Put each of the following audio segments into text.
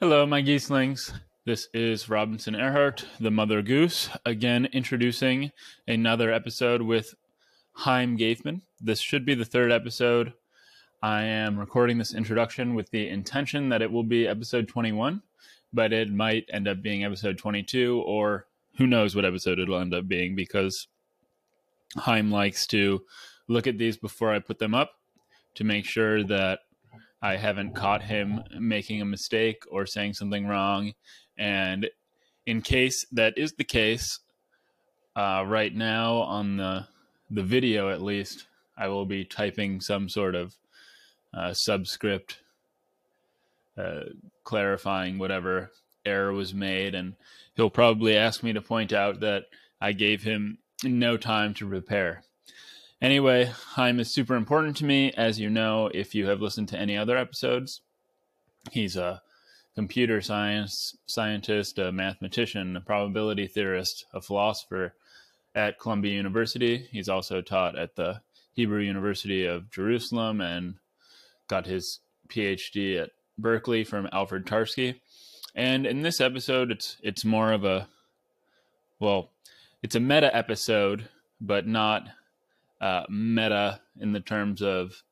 Hello, my geeslings. This is Robinson Erhardt, the Mother Goose, again introducing another episode with Haim Gaifman. This should be the third episode. I am recording this introduction with the intention that it will be episode 21, but it might end up being episode 22, or who knows what episode it'll end up being because Haim likes to look at these before I put them up to make sure that I haven't caught him making a mistake or saying something wrong. And in case that is the case, uh, right now on the the video at least, I will be typing some sort of uh, subscript uh, clarifying whatever error was made, and he'll probably ask me to point out that I gave him no time to repair. Anyway, Haim is super important to me, as you know, if you have listened to any other episodes. He's a computer science scientist, a mathematician, a probability theorist, a philosopher at Columbia University. He's also taught at the Hebrew University of Jerusalem and got his PhD at Berkeley from Alfred Tarski. And in this episode, it's it's more of a well, it's a meta episode, but not uh, meta in the terms of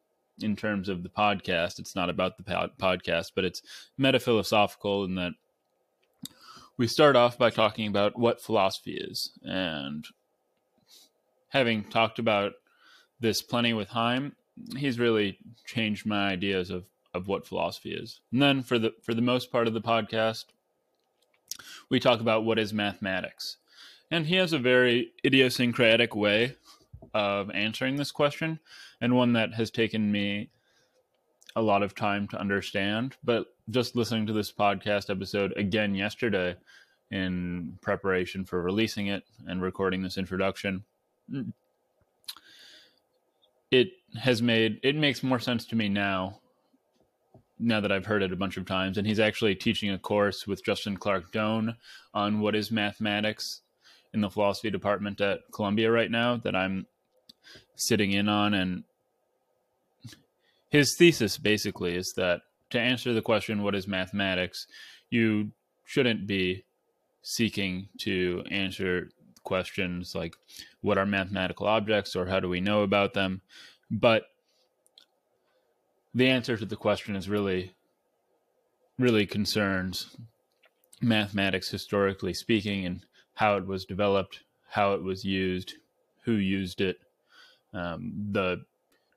in terms of the podcast. It's not about the podcast, but it's meta philosophical in that we start off by talking about what philosophy is, and having talked about this plenty with Haim, he's really changed my ideas of of what philosophy is. And then for the for the most part of the podcast, we talk about what is mathematics. And he has a very idiosyncratic way of answering this question and one that has taken me a lot of time to understand. But just listening to this podcast episode again yesterday in preparation for releasing it and recording this introduction, it has made it makes more sense to me now now that I've heard it a bunch of times. And he's actually teaching a course with Justin Clarke-Doane on what is mathematics in the philosophy department at Columbia right now that I'm sitting in on and his thesis basically is that to answer the question what is mathematics you shouldn't be seeking to answer questions like what are mathematical objects or how do we know about them? But the answer to the question is really really concerns mathematics historically speaking and how it was developed how it was used who used it um, the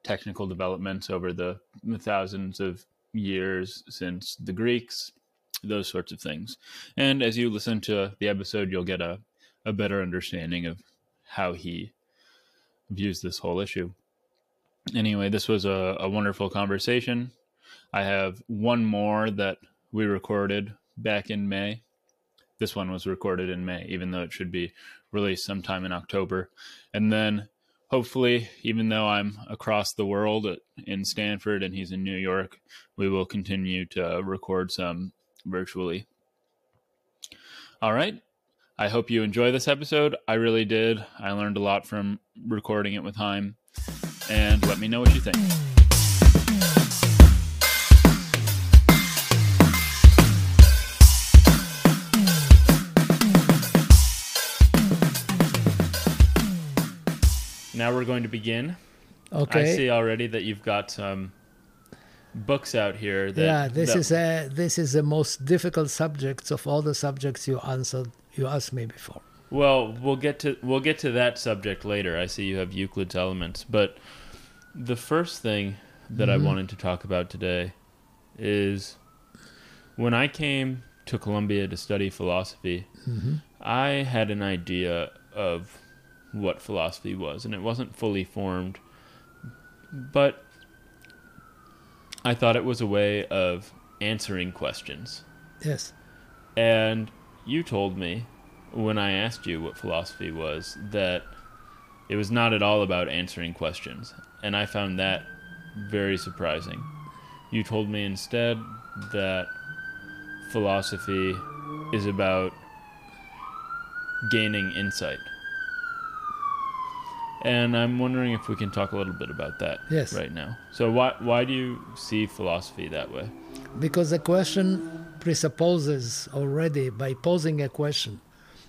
technical developments over the, thousands of years since the Greeks, those sorts of things. And as you listen to the episode, you'll get a, a better understanding of how he views this whole issue. Anyway, this was a, a wonderful conversation. I have one more that we recorded back in May. This one was recorded in May, even though it should be released sometime in October. And then hopefully, even though I'm across the world in Stanford and he's in New York, we will continue to record some virtually. All right. I hope you enjoy this episode. I really did. I learned a lot from recording it with Haim. And let me know what you think. Now we're going to begin. Okay. I see already that you've got some books out here. That, yeah, this that... is a this is the most difficult subjects of all the subjects you answered you asked me before. Well, we'll get to we'll get to that subject later. I see you have Euclid's Elements, but the first thing that mm-hmm. I wanted to talk about today is when I came to Columbia to study philosophy, mm-hmm. I had an idea of what philosophy was, and it wasn't fully formed. But I thought it was a way of answering questions. Yes. And you told me when I asked you what philosophy was that it was not at all about answering questions. And I found that very surprising. You told me instead that philosophy is about gaining insight. And I'm wondering if we can talk a little bit about that yes. right now. So why why do you see philosophy that way? Because the question presupposes already by posing a question.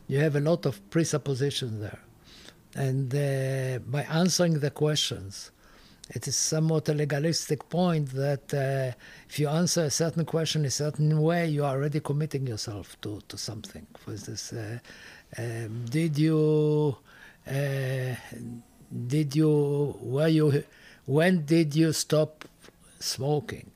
You have a lot of presuppositions there. And uh, by answering the questions, it is somewhat a legalistic point that uh, if you answer a certain question a certain way, you are already committing yourself to, to something. For instance, uh, um, did you did you were you when did you stop smoking?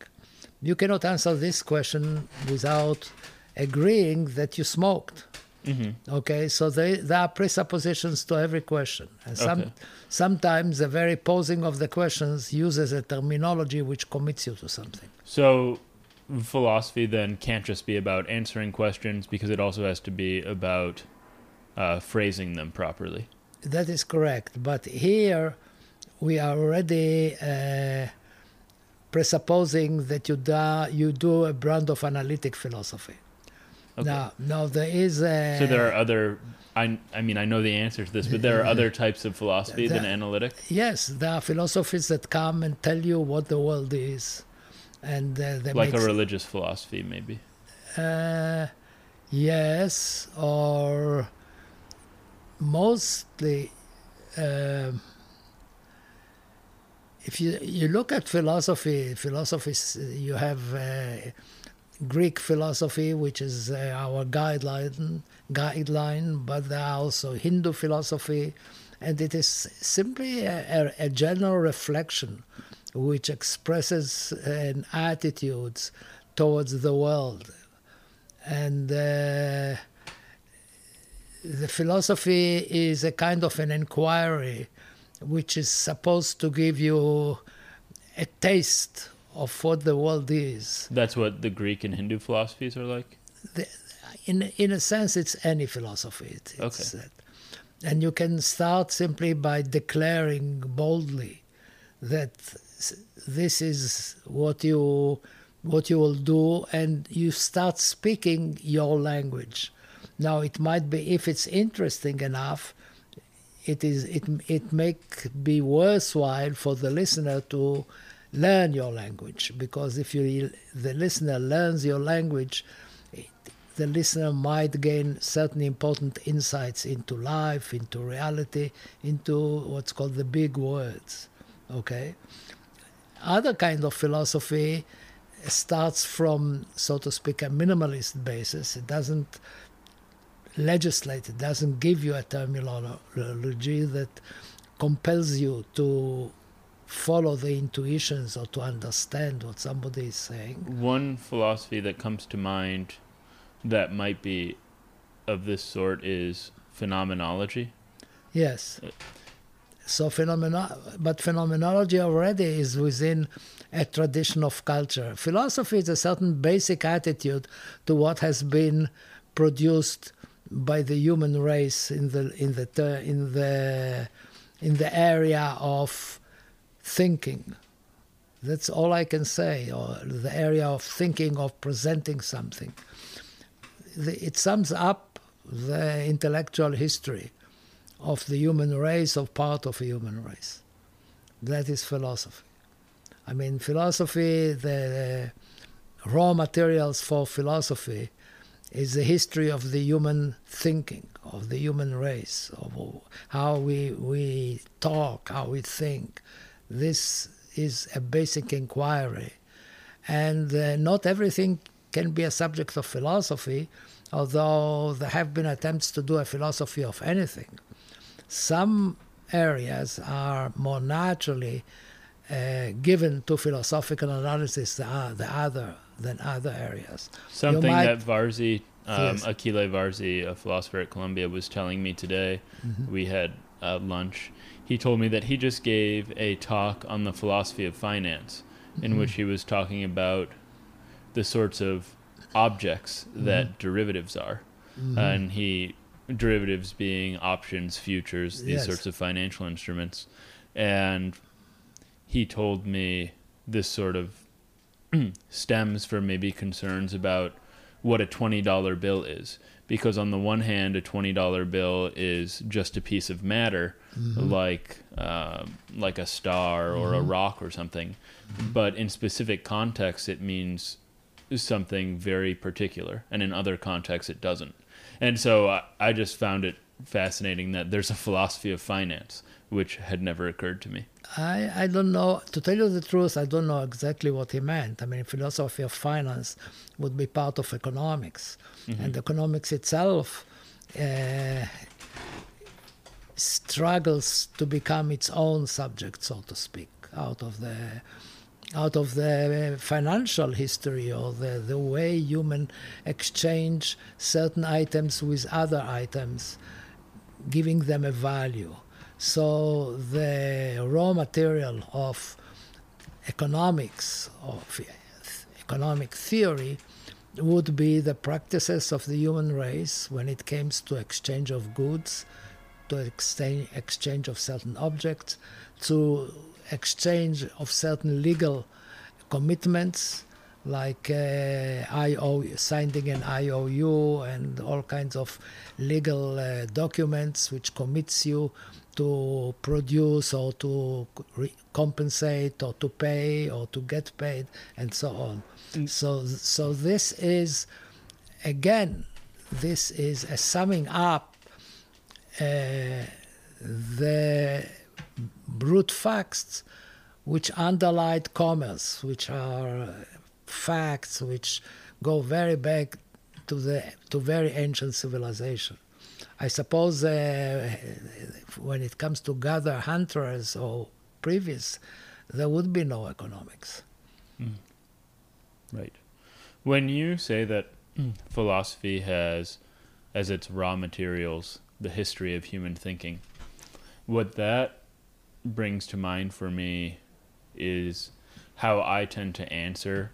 You cannot answer this question without agreeing that you smoked. Mm-hmm. Okay, so they, there are presuppositions to every question, and some Okay. sometimes the very posing of the questions uses a terminology which commits you to something. So, philosophy then can't just be about answering questions because it also has to be about uh, phrasing them properly. That is correct, but here we are already uh, presupposing that you do, you do a brand of analytic philosophy. Okay. Now, now there is a So there are other. I I mean I know the answer to this, but there are other types of philosophy than analytic. yes, there are philosophies that come and tell you what the world is, and uh, they Like a religious philosophy, maybe. Uh, yes, or mostly. um if you you look at philosophy, philosophies you have uh, Greek philosophy, which is uh, our guideline guideline, but there are also Hindu philosophy, and it is simply a, a, a general reflection which expresses an attitudes towards the world and uh, the philosophy is a kind of an inquiry which is supposed to give you a taste of what the world is. That's what the Greek and Hindu philosophies are like. In in a sense, it's any philosophy. It- It's Okay. that. And you can start simply by declaring boldly that this is what you what you will do, and you start speaking your language. Now, it might be if it's interesting enough, it is it it may be worthwhile for the listener to learn your language. Because if you the listener learns your language the listener might gain certain important insights into life into reality into what's called the big words okay? Other kind of philosophy starts from so to speak a minimalist basis. It doesn't legislate it doesn't give you a terminology that compels you to follow the intuitions or to understand what somebody is saying One philosophy that comes to mind that might be of this sort is phenomenology. Yes. So phenomena, but phenomenology already is within a tradition of culture. Philosophy is a certain basic attitude to what has been produced by the human race in the in the in the in the area of thinking. That's all I can say, or the area of thinking of presenting something. It sums up the intellectual history of the human race, of part of a human race. That is philosophy. I mean, philosophy, the raw materials for philosophy is the history of the human thinking, of the human race, of how we, we talk, how we think. This is a basic inquiry. And uh, not everything can be a subject of philosophy, although there have been attempts to do a philosophy of anything. Some areas are more naturally uh, given to philosophical analysis than the other than other areas. Something might- that Varzi, um, Yes. Achille Varzi, a philosopher at Columbia, was telling me today. Mm-hmm. We had uh, lunch. He told me that he just gave a talk on the philosophy of finance, in Mm-hmm. which he was talking about the sorts of objects Mm-hmm. that derivatives are, and he derivatives being options, futures, these Yes. sorts of financial instruments, and he told me this sort of stems from maybe concerns about what a $20 bill is. Because on the one hand, a $20 bill is just a piece of matter, like uh, like a star or a rock or something. But in specific contexts, it means something very particular, and in other contexts it doesn't. And so I, I just found it fascinating that there's a philosophy of finance, which had never occurred to me. I, I don't know, to tell you the truth, I don't know exactly what he meant. I mean, philosophy of finance would be part of economics, mm-hmm. and economics itself uh, struggles to become its own subject, so to speak, out of the out of the financial history or the, the way human exchange certain items with other items, giving them a value. So the raw material of economics, of economic theory, would be the practices of the human race when it comes to exchange of goods, to exchange, of certain objects, to exchange of certain legal commitments like uh, IO, signing an IOU and all kinds of legal uh, documents which commits you to produce or to re- compensate or to pay or to get paid and so on. Mm. So, so this is again, this is a summing up uh, the brute facts which underlie commerce, which are facts which go very back to the to very ancient civilization. I suppose uh, when it comes to gather hunters or previous, there would be no economics. Mm. Right. When you say that philosophy has as its raw materials the history of human thinking, what that brings to mind for me is how I tend to answer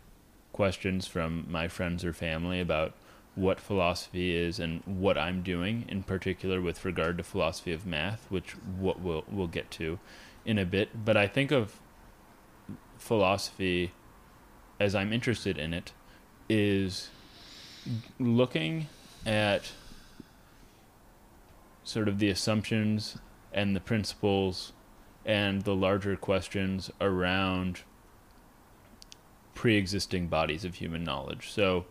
questions from my friends or family about what philosophy is and what I'm doing in particular with regard to philosophy of math, which what we'll we'll get to in a bit. But I think of philosophy as I'm interested in it is looking at sort of the assumptions and the principles and the larger questions around pre-existing bodies of human knowledge. So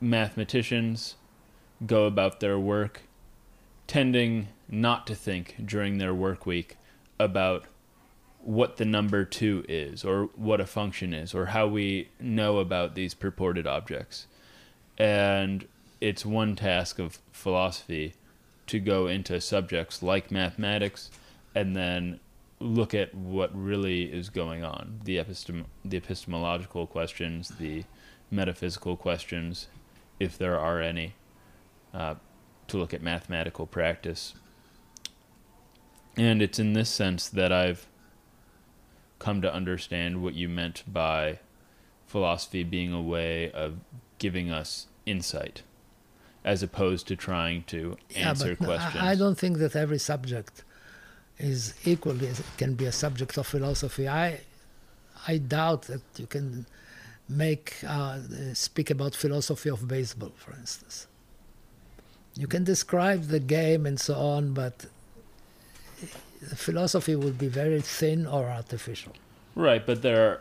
mathematicians go about their work tending not to think during their work week about what the number 2 is or what a function is or how we know about these purported objects. And it's one task of philosophy to go into subjects like mathematics and then look at what really is going on the epistem- the epistemological questions the metaphysical questions if there are any uh, to look at mathematical practice and it's in this sense that I've come to understand what you meant by philosophy being a way of giving us insight as opposed to trying to answer yeah, questions. I don't think that every subject is equally can be a subject of philosophy. I I doubt that you can make uh, speak about philosophy of baseball, for instance. You can describe the game and so on, but the philosophy would be very thin or artificial. Right, but there are,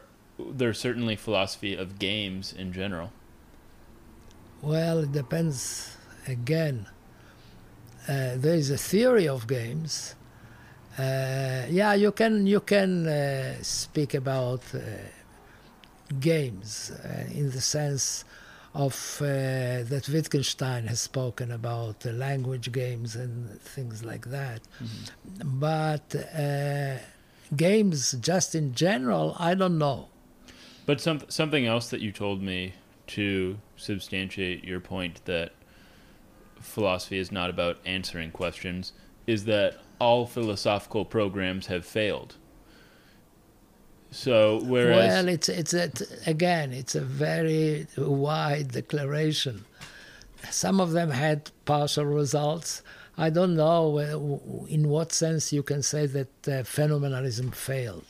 there's certainly philosophy of games in general. Well, it depends. Again, uh, there is a theory of games uh, yeah, you can you can uh, speak about uh, games uh, in the sense of uh, that Wittgenstein has spoken about language games and things like that. Mm-hmm. But games, just in general, I don't know. But some, something else that you told me to substantiate your point that philosophy is not about answering questions is that all philosophical programs have failed. So whereas well, it's it's a, again it's a very wide declaration. Some of them had partial results. I don't know in what sense you can say that uh, phenomenalism failed.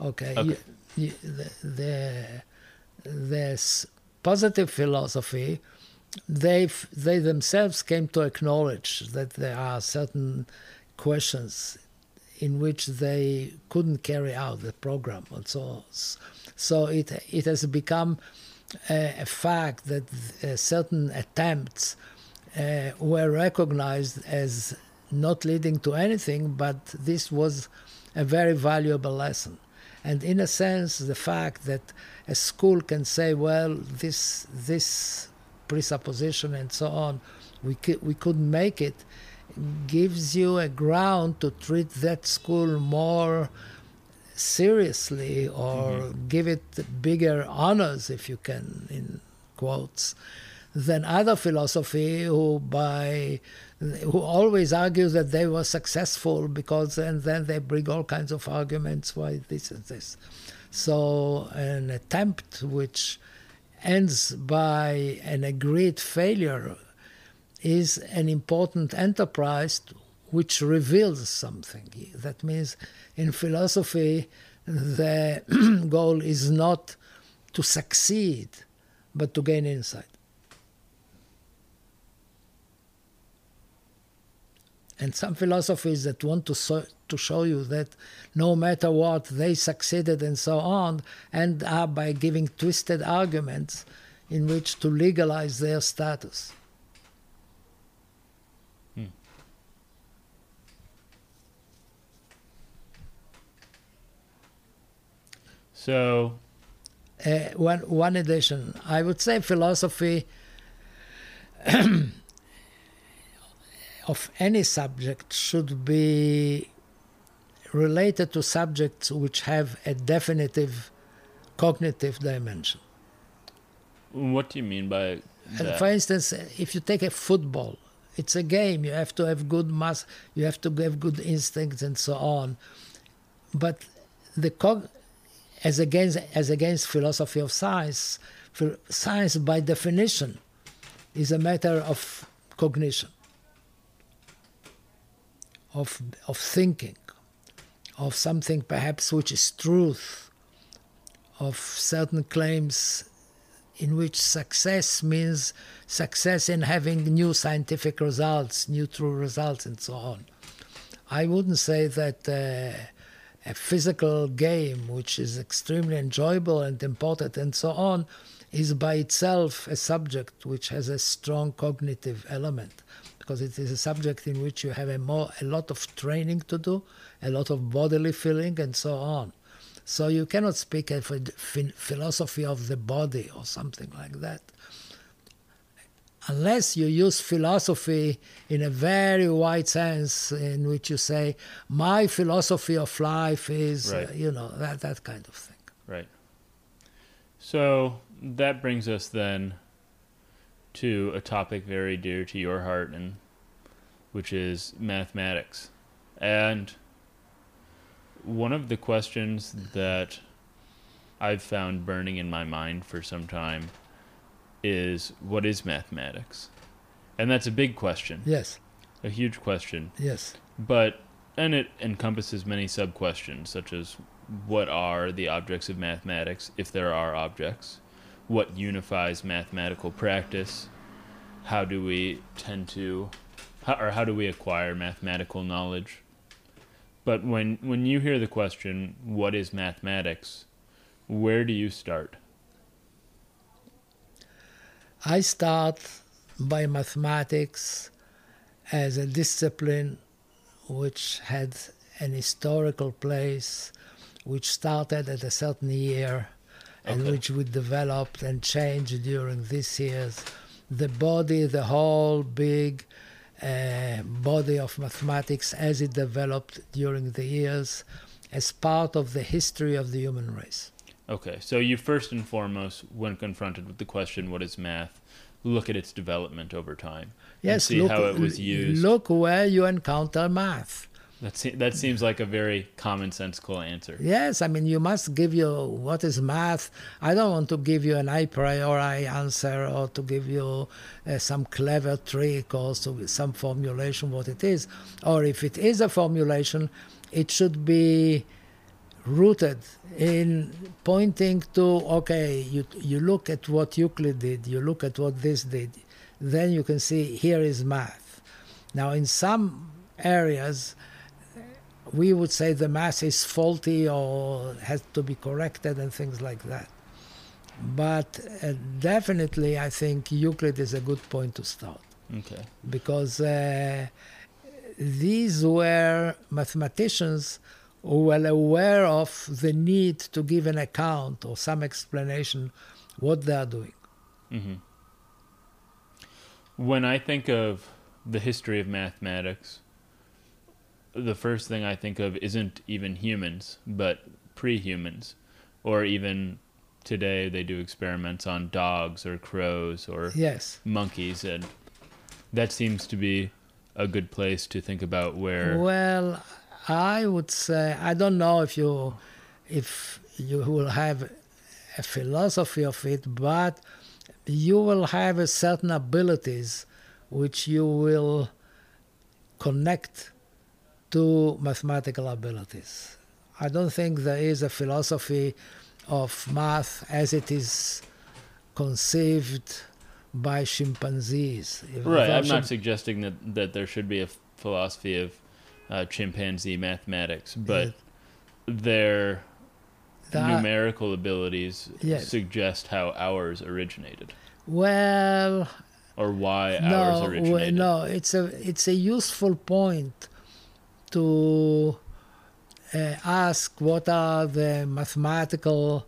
Okay, okay. You, you, the, the, this positive philosophy, they they themselves came to acknowledge that there are certain questions in which they couldn't carry out the program. And so, So it it has become a, a fact that uh, certain attempts uh, were recognized as not leading to anything, but this was a very valuable lesson. And in a sense, the fact that a school can say, well, this this presupposition and so on, we we couldn't make it, gives you a ground to treat that school more seriously or mm-hmm. give it bigger honors, if you can, in quotes, than other philosophy who by who always argue that they were successful because and then they bring all kinds of arguments why this and this. So an attempt which ends by an agreed failure is an important enterprise which reveals something. That means in philosophy, the goal is not to succeed, but to gain insight. And some philosophies that want to, so, to show you that no matter what, they succeeded and so on, end up by giving twisted arguments in which to legalize their status. So, uh, one one addition, I would say philosophy of any subject should be related to subjects which have a definitive cognitive dimension. What do you mean by that? For instance, if you take a football, it's a game. You have to have good mass. You have to have good instincts and so on. But the cog, as against as against philosophy of science, science by definition is a matter of cognition of, of thinking, of something perhaps which is truth, of certain claims in which success means success in having new scientific results, new true results, and so on. I wouldn't say that uh, a physical game, which is extremely enjoyable and important and so on, is by itself a subject which has a strong cognitive element because it is a subject in which you have a, more, a lot of training to do, a lot of bodily feeling, and so on. So you cannot speak of a philosophy of the body or something like that. Unless you use philosophy in a very wide sense, in which you say, my philosophy of life is, right. uh, you know, that, that kind of thing. Right. So that brings us then to a topic very dear to your heart and which is mathematics. And one of the questions that I've found burning in my mind for some time is what is mathematics? And that's a big question. Yes. A huge question. Yes. But and it encompasses many sub questions such as what are the objects of mathematics if there are objects? what unifies mathematical practice, how do we tend to, how, or how do we acquire mathematical knowledge. But when when you hear the question, "What is mathematics?" where do you start? I start by mathematics as a discipline which had an historical place, which started at a certain year and which we developed and changed during these years. The body, the whole big uh, body of mathematics as it developed during the years as part of the history of the human race. Okay, so you first and foremost, when confronted with the question, what is math, look at its development over time. Yes, see look, how it was used. Look where you encounter math. That se- that seems like a very commonsensical answer. Yes, I mean you must give you what is math. I don't want to give you an a priori answer or to give you uh, some clever trick or some formulation what it is. Or if it is a formulation, it should be rooted in pointing to okay, you you look at what Euclid did, you look at what this did, then you can see here is math. Now in some areas we would say the math is faulty or has to be corrected and things like that. But uh, definitely, I think Euclid is a good point to start Okay. because uh, these were mathematicians were aware of the need to give an account or some explanation what they are doing. hmm When I think of the history of mathematics, the first thing I think of isn't even humans, but pre-humans, or even today they do experiments on dogs or crows or Yes. monkeys, and that seems to be a good place to think about where. Well, I would say I don't know if you if you will have a philosophy of it, but you will have a certain abilities which you will connect to mathematical abilities. I don't think there is a philosophy of math as it is conceived by chimpanzees. If Right, I'm not suggesting that, that there should be a philosophy of uh, chimpanzee mathematics, but their There are- numerical abilities Yes. suggest how ours originated, well, or why ours no, well, originated. no, it's a it's a useful point to uh, ask what are the mathematical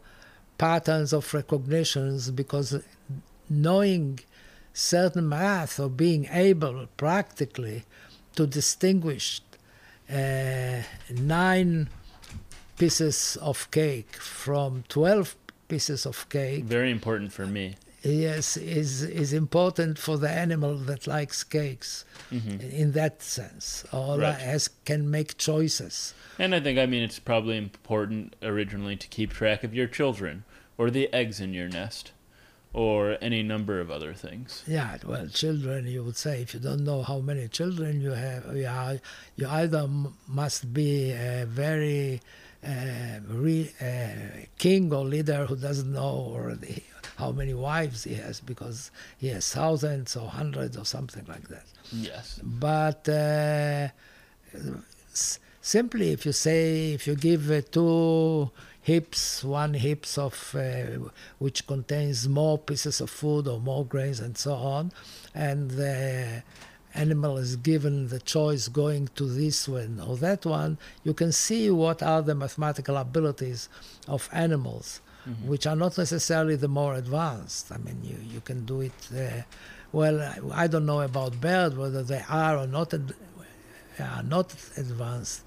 patterns of recognitions because knowing certain math or being able practically to distinguish nine pieces of cake from 12 pieces of cake Very important for me. yes is is important for the animal that likes cakes in that sense or Mm-hmm. Right. has can make choices And I think, I mean, it's probably important originally to keep track of your children, or the eggs in your nest, or any number of other things. yeah well children you would say if you don't know how many children you have you, are, you either m- must be a very uh, re, uh, king or leader who doesn't know already how many wives he has because he has thousands or hundreds or something like that Yes. but uh, s- simply if you say if you give uh, two hips one hips of uh, which contains more pieces of food or more grains and so on. And the animal is given the choice going to this one or that one. You can see what are the mathematical abilities of animals which are not necessarily the more advanced. I mean you, you can do it uh, well I- i don't know about birds whether they are or not ad- are not advanced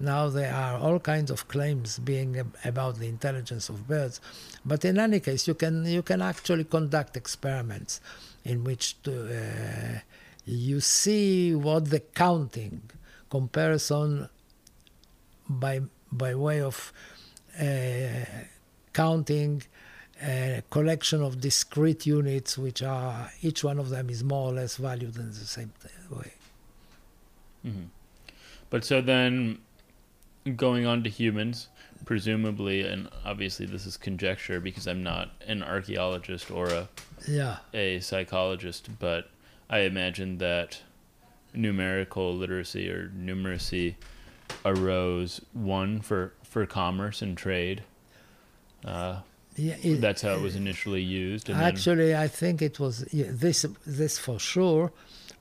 now there are all kinds of claims being about the intelligence of birds but in any case you can you can actually conduct experiments in which to, uh, you see what the counting comparison by by way of uh, counting a collection of discrete units which are each one of them is more or less valued in the same way. Hmm But so then, going on to humans, presumably, and obviously this is conjecture because I'm not an archaeologist or a, yeah a psychologist, but I imagine that numerical literacy or numeracy arose one for for commerce and trade. Uh, yeah it- that's how it was initially used. And then, Actually, I think it was yeah, this this for sure,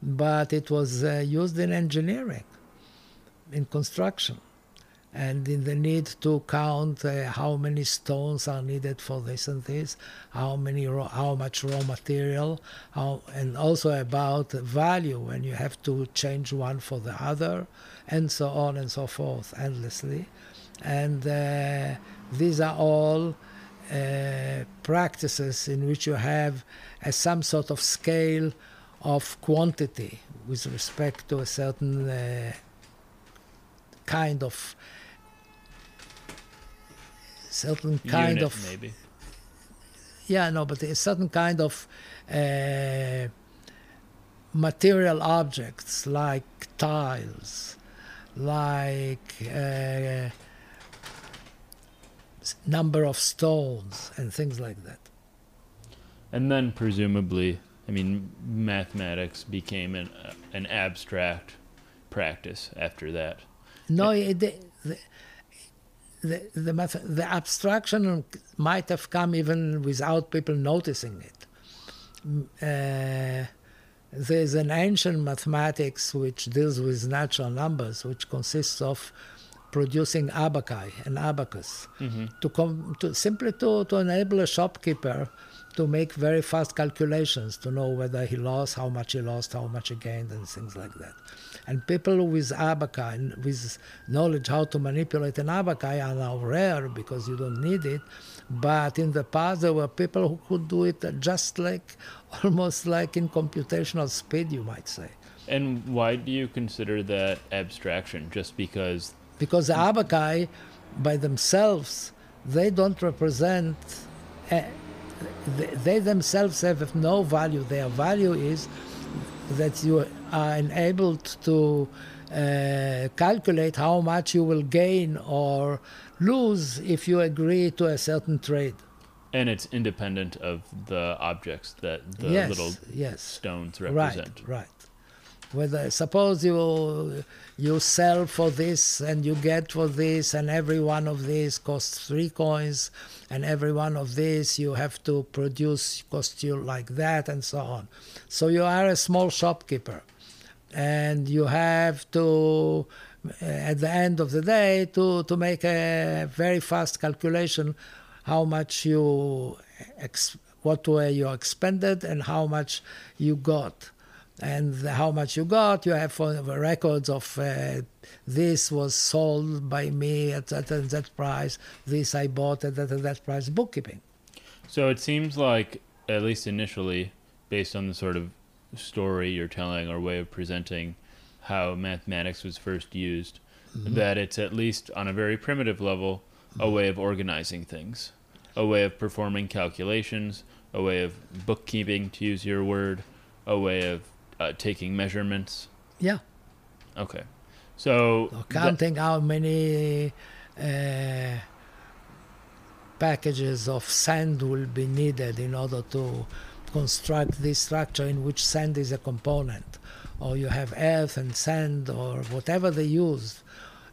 but it was uh, used in engineering, in construction, and in the need to count uh, how many stones are needed for this and this, how many raw, how much raw material, how and also about value when you have to change one for the other, and so on and so forth endlessly, and uh, these are all uh, practices in which you have a, some sort of scale of quantity with respect to a certain uh, kind of certain kind unit, of maybe. yeah no but a certain kind of uh, material objects like tiles like uh, number of stones and things like that And then presumably, I mean, mathematics became an uh, an abstract practice after that. No, it, the, the, the, the, the abstraction might have come even without people noticing it. Mm, Uh, there's an ancient mathematics which deals with natural numbers, which consists of producing abaci and abacus to, com- to simply to, to enable a shopkeeper to make very fast calculations to know whether he lost, how much he lost, how much he gained, and things like that. And people with abaca and with knowledge how to manipulate an abaca are now rare because you don't need it. But in the past, there were people who could do it just like, almost like in computational speed, you might say. And why do you consider that abstraction? Just because because the abaci by themselves they don't represent they, themselves have no value. Their value is that you are enabled to uh, calculate how much you will gain or lose if you agree to a certain trade. And it's independent of the objects that the yes little yes. stones right represent. right. Whether suppose you you sell for this and you get for this and every one of these costs three coins and every one of these you have to produce cost you like that and so on so you are a small shopkeeper and you have to uh, at the end of the day to to make a very fast calculation how much you ex- what were you expended and how much you got and how much you got. You have for records of uh, this was sold by me at that and that price. This I bought at that and that price. Bookkeeping. So it seems like, at least initially, based on the sort of story you're telling or way of presenting how mathematics was first used, that it's at least on a very primitive level a way of organizing things, a way of performing calculations, a way of bookkeeping, to use your word, a way of uh, taking measurements. Yeah. Okay. So, Or that- counting how many uh, packages of sand will be needed in order to construct this structure in which sand is a component. Or you have earth and sand or whatever they use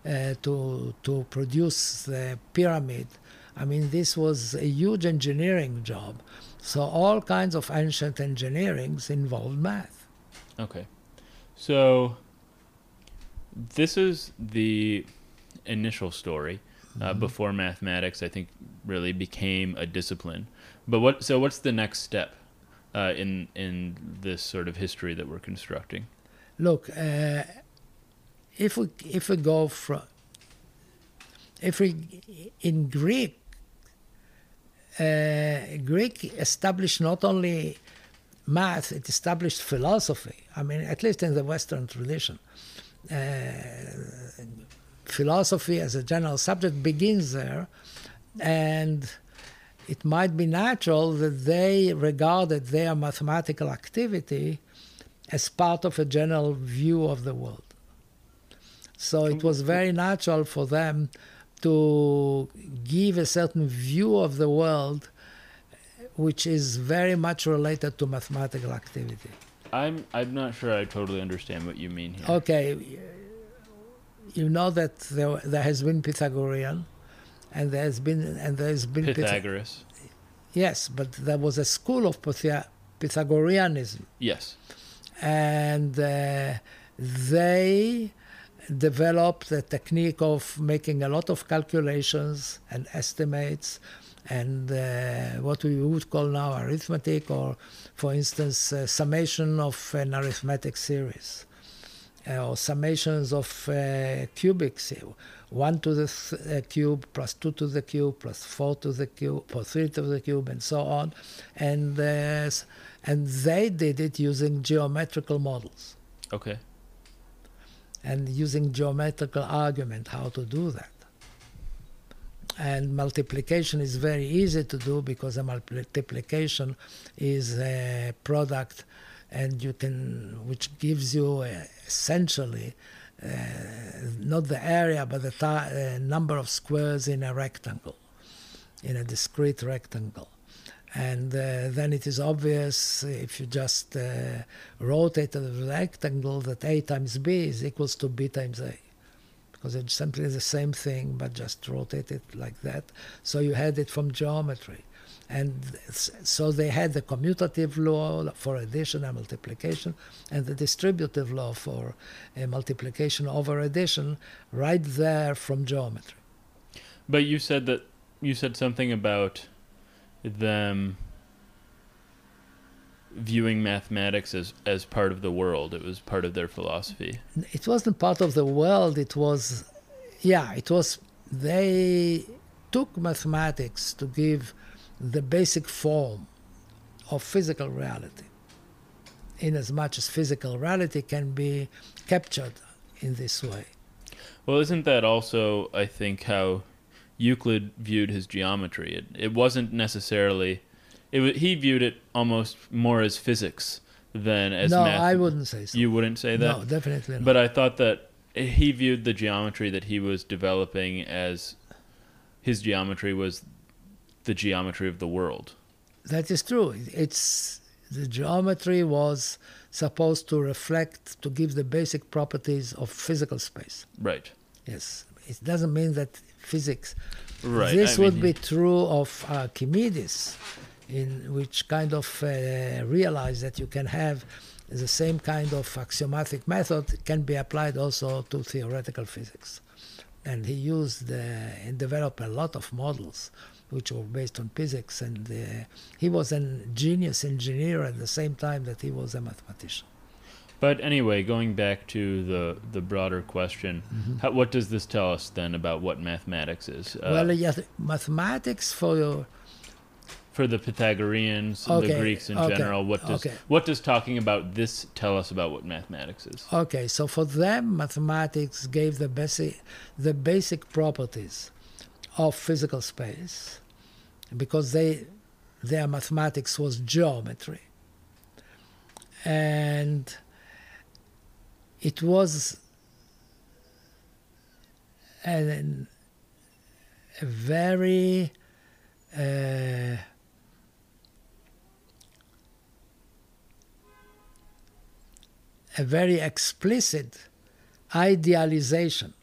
uh, to, to produce the pyramid. I mean, this was a huge engineering job. So all kinds of ancient engineerings involved math. Okay. So this is the initial story uh, before mathematics I think really became a discipline. But what so what's the next step uh, in in this sort of history that we're constructing? Look, uh, if we if we go from if we in Greek, uh, Greek established not only math, it established philosophy. I mean, at least in the Western tradition, uh, Uh, philosophy as a general subject begins there, and it might be natural that they regarded their mathematical activity as part of a general view of the world. So it was very natural for them to give a certain view of the world which is very much related to mathematical activity. I'm I'm not sure I totally understand what you mean here. Okay, you know that there, there has been Pythagorean, and there has been and there has been Pytha- Pythagoras. yes, but there was a school of Pytha- Pythagoreanism, Yes. and uh, they developed a technique of making a lot of calculations and estimates and uh, what we would call now arithmetic or for instance uh, summation of an arithmetic series uh, or summations of uh, cubic se- 1 to the th- uh, cube plus 2 to the cube plus 4 to the cube 3 to the cube and so on and uh, and they did it using geometrical models Okay. and using geometrical argument how to do that. And multiplication is very easy to do because a multiplication is a product and you can which gives you uh, essentially uh, not the area but the uh, number of squares in a rectangle in a discrete rectangle. And uh, then it is obvious if you just uh, rotate the rectangle that a times b is equals to b times a because it's simply the same thing but just rotate it like that. So you had it from geometry. And so they had the commutative law for addition and multiplication and the distributive law for uh, multiplication over addition right there from geometry. But you said that you said something about them viewing mathematics as, as part of the world. It was part of their philosophy. It wasn't part of the world. It was, yeah, it was, they took mathematics to give the basic form of physical reality, in as much as physical reality can be captured in this way. Well, isn't that also, I think, how Euclid viewed his geometry? It, it wasn't necessarily, it, he viewed it almost more as physics than as no, math. I wouldn't say so. You wouldn't say that? No, definitely not. But I thought that he viewed the geometry that he was developing as his geometry was the geometry of the world. That is true. It's the geometry was supposed to reflect to give the basic properties of physical space. Right. Yes. It doesn't mean that physics. Right. This I would mean, be true of Archimedes, in which kind of uh, realized that you can have the same kind of axiomatic method can be applied also to theoretical physics. And he used uh, and developed a lot of models which were based on physics. And uh, he was a genius engineer at the same time that he was a mathematician. But anyway, going back to the the broader question, Mm-hmm. how, what does this tell us then about what mathematics is? Uh, well, yes, mathematics for your for the Pythagoreans, the Greeks in okay, general, what does okay. what does talking about this tell us about what mathematics is? Okay, so for them, mathematics gave the basic, the basic properties of physical space, because they, their mathematics was geometry, and it was an, a very uh, a very explicit idealization.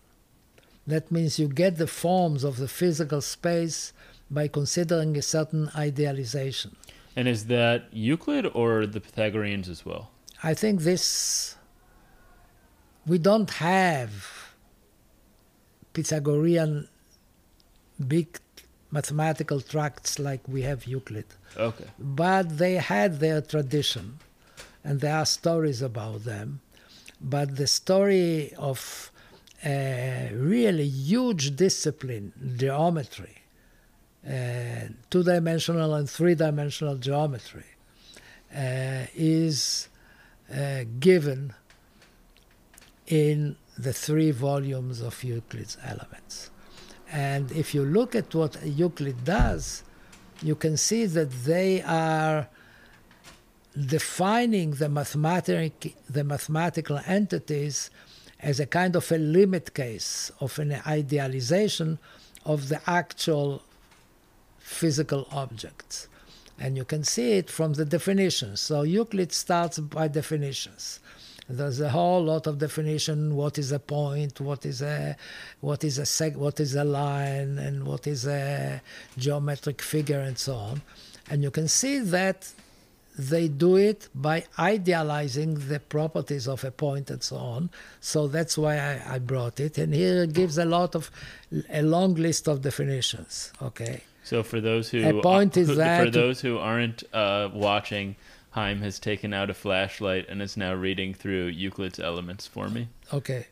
That means you get the forms of the physical space by considering a certain idealization. And is that Euclid or the Pythagoreans as well? I think this, we don't have Pythagorean big mathematical tracts like we have Euclid, Okay. but they had their tradition and there are stories about them. But the story of a really huge discipline, geometry, uh, two dimensional and three dimensional geometry, uh, is uh, given in the three volumes of Euclid's Elements. And if you look at what Euclid does, you can see that they are defining the mathematic the mathematical entities as a kind of a limit case of an idealization of the actual physical objects. And you can see it from the definitions. So euclid starts by definitions. There's a whole lot of definition. What is a point? What is a what is a seg what is a line? And what is a geometric figure? And so on. And you can see that they do it by idealizing the properties of a point and so on. So that's why I, I brought it. And here it gives a lot of, a long list of definitions. Okay. So for those who A point is who- that- for those who aren't uh, watching, Haim has taken out a flashlight and is now reading through Euclid's Elements for me. Okay.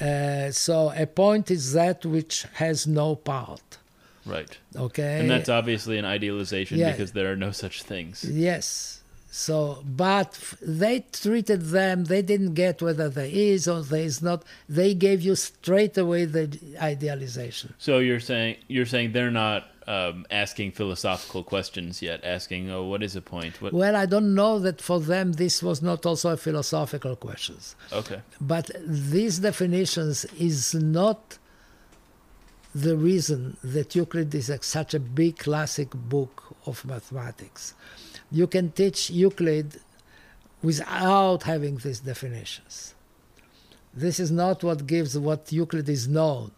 Uh, so a point is that which has no part. Right. Okay. And that's obviously an idealization Yeah. because there are no such things. Yes. So, but they treated them, they didn't get whether there is or there is not. They gave you straight away the idealization. So you're saying you're saying they're not um, asking philosophical questions yet, asking, "Oh, what is a point?" What? Well, I don't know that for them this was not also a philosophical question. Okay. But these definitions is not the reason that Euclid is such a big classic book of mathematics. You can teach Euclid without having these definitions. This is not what gives what Euclid is known.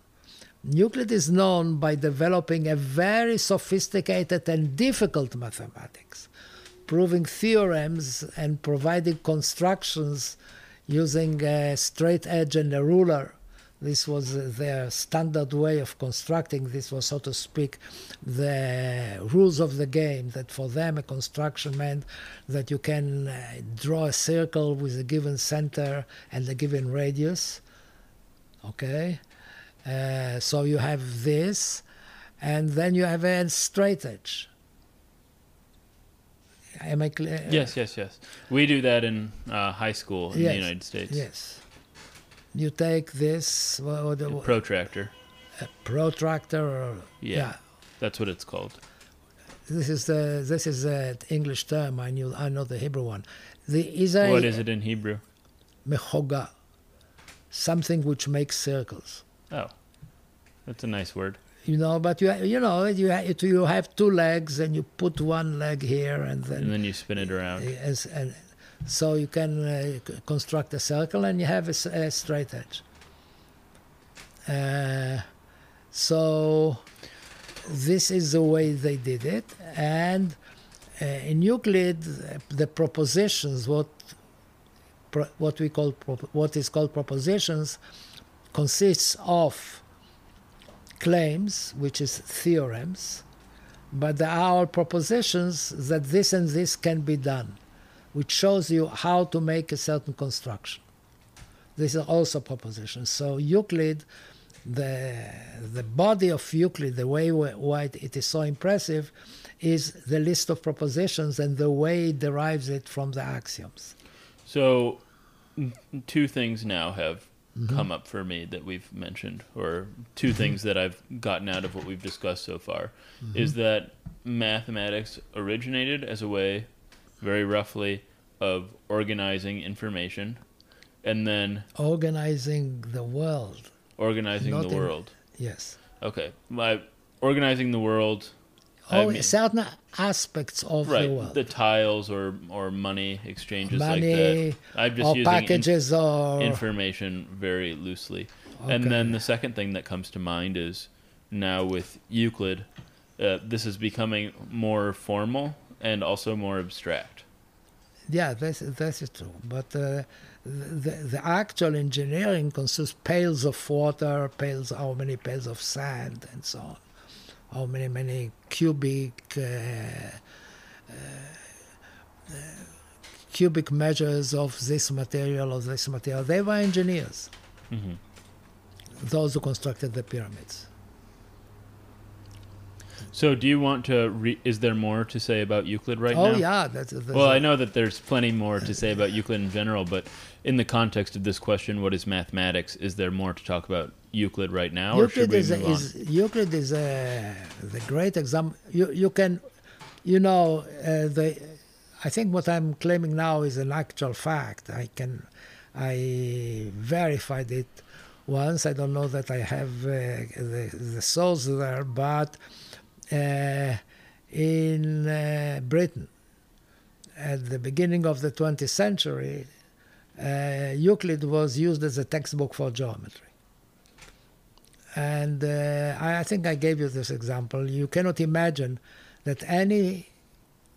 Euclid is known by developing a very sophisticated and difficult mathematics, proving theorems and providing constructions using a straight edge and a ruler. This was their standard way of constructing. This was, so to speak, the rules of the game. That for them, a construction meant that you can uh, draw a circle with a given center and a given radius. Okay? Uh, so you have this, and then you have a straight edge. Am I clear? Yes, yes, yes. We do that in uh, high school in Yes, the United States. Yes. You take this, uh, what, A what, protractor. a protractor, or, Yeah. That's what it's called. This is the this is the English term. I knew I know the Hebrew one. The Israeli What is it in Hebrew? mechoga, something which makes circles. Oh, that's a nice word. You know, but you you know you you have two legs and you put one leg here and then And then you spin it around. Yes, and so you can uh, construct a circle and you have a straight edge. Uh, so this is the way they did it, and uh, in Euclid, the propositions, what pro- what we call what is called propositions, consists of claims, which is theorems, but there are propositions that this and this can be done, which shows you how to make a certain construction. These are also propositions. So Euclid, the the body of Euclid, the way why it is so impressive, is the list of propositions and the way it derives it from the axioms. So, two things now have Mm-hmm. come up for me that we've mentioned, or 2 things that I've gotten out of what we've discussed so far, Mm-hmm. is that mathematics originated as a way, very roughly, of organizing information, and then Organizing the world, organizing Not the in- world. yes. Okay, by organizing the world, I Oh, mean- certain aspects of right? the world. The tiles or or money exchanges like Money that. I'm just or using in- packages or information very loosely. And then the second thing that comes to mind is now with Euclid, uh, this is becoming more formal and also more abstract. Yeah, that's this is true. But uh, the the actual engineering consists pails of water, pails how many pails of sand, and so on. How many many cubic uh, uh, uh, cubic measures of this material of this material. They were engineers. Mhm. Those who constructed the pyramids. So, do you want to? Re- is there more to say about Euclid right oh now? Oh yeah, that's, that's Well, I know that there's plenty more to say about Euclid in general, but in the context of this question, what is mathematics? Is there more to talk about Euclid right now, or should Euclid we is, move on? Euclid is a the great example. You you can, you know, uh, the. I think what I'm claiming now is an actual fact. I can, I verified it once. I don't know that I have uh, the the source there, but uh, in uh, Britain, at the beginning of the 20th century, uh, Euclid was used as a textbook for geometry. And uh, I, I think I gave you this example. You cannot imagine that any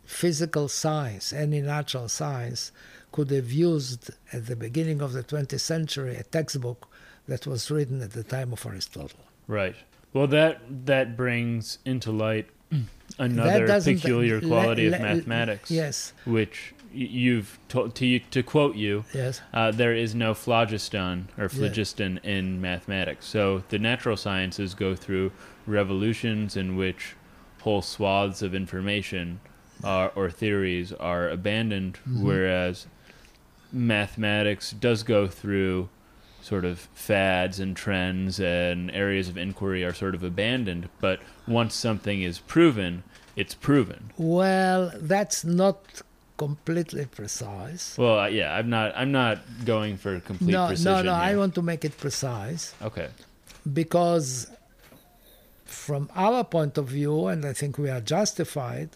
physical science, any natural science, could have used at the beginning of the 20th century a textbook that was written at the time of Aristotle. Right. Well, that that brings into light another peculiar quality le- of mathematics. Yes, Which you've to, to to quote you, yes, uh, there is no phlogiston or phlogiston in mathematics. So the natural sciences go through revolutions in which whole swaths of information are, or theories are abandoned, whereas mathematics does go through sort of fads and trends and areas of inquiry are sort of abandoned. But once something is proven, it's proven. Well, that's not completely precise. Well, uh, yeah, I'm not. I'm not going for complete No, precision. no, no. I want to make it precise. Okay. because from our point of view, and I think we are justified,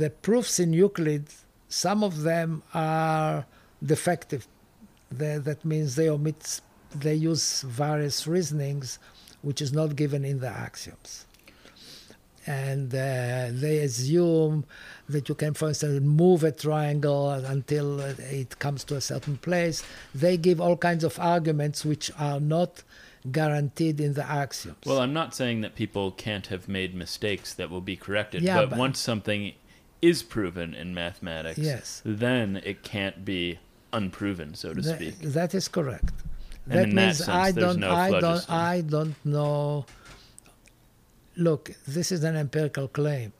the proofs in Euclid, some of them are defective. They, that means they omit, they use various reasonings which is not given in the axioms. And uh, they assume that you can, for instance, move a triangle until it comes to a certain place. They give all kinds of arguments which are not guaranteed in the axioms. Well, I'm not saying that people can't have made mistakes that will be corrected, Yeah, but, but- once something is proven in mathematics, Yes. then it can't be unproven, so to Tha- speak. that is correct. And that in that means sense, I don't, no I don't. I don't know. Look, this is an empirical claim.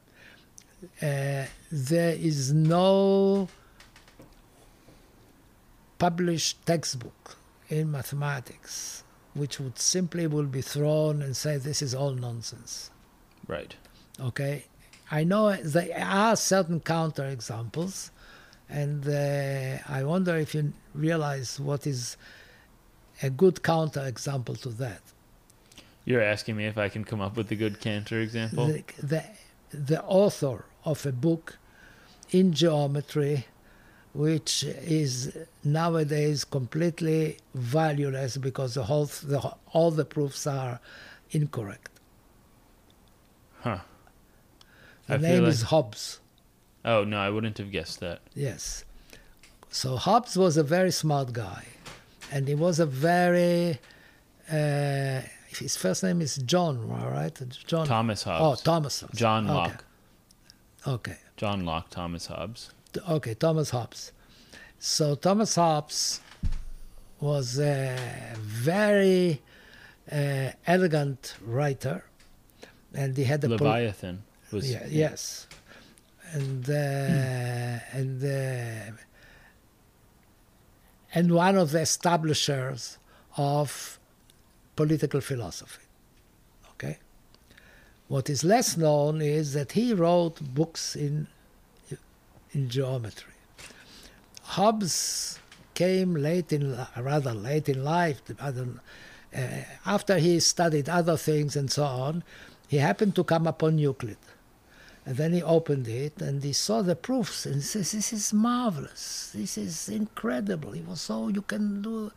Uh, there is no published textbook in mathematics which would simply will be thrown and say this is all nonsense. Right. Okay, I know there are certain counter examples, and uh, I wonder if you realize what is a good counter example to that. You're asking me if I can come up with a good Cantor example? The, the, the author of a book in geometry, which is nowadays completely valueless because the whole the, all the proofs are incorrect. Huh. The I name like- is Hobbes. Oh, no, I wouldn't have guessed that. Yes. So Hobbes was a very smart guy, and he was a very. Uh, his first name is John, all right? John. Thomas Hobbes. Oh, Thomas. Hobbes. John. Locke. Okay. John Locke, Thomas Hobbes. Okay, Thomas Hobbes. So Thomas Hobbes was a very uh, elegant writer, and he had a pol- Leviathan was. yeah, yes, and uh, and uh, and one of the establishers of political philosophy. Okay, what is less known is that he wrote books in in geometry. Hobbes came late in rather late in life. Uh, after he studied other things and so on, he happened to come upon Euclid. And then he opened it and he saw the proofs and he says, This is marvelous. This is incredible. He was so you can do.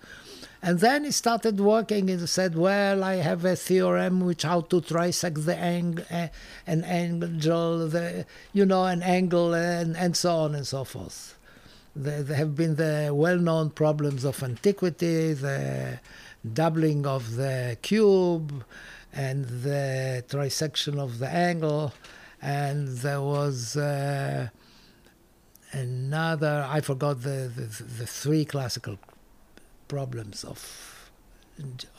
And then he started working and said, Well, I have a theorem which how to trisect the ang- uh, an angle, the, you know, an angle, and, and so on and so forth. There, there have been the well known problems of antiquity, the doubling of the cube, and the trisection of the angle. And there was uh, another, I forgot the, the, the three classical problems of,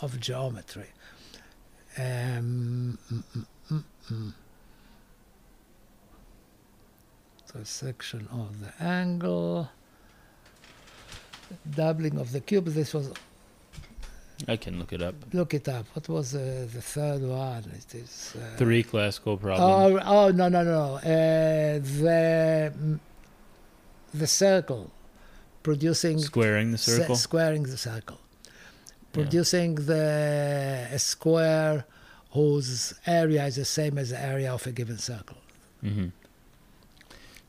of geometry. Um, mm, mm, mm, mm. Trisection of the angle doubling of the cube. This was I can look it up. look it up. What was uh, the third one? It is uh, Three classical problems. Oh, oh no no no. Uh, the mm, the circle producing Squaring the se- circle. squaring the circle, producing the a square whose area is the same as the area of a given circle. hmm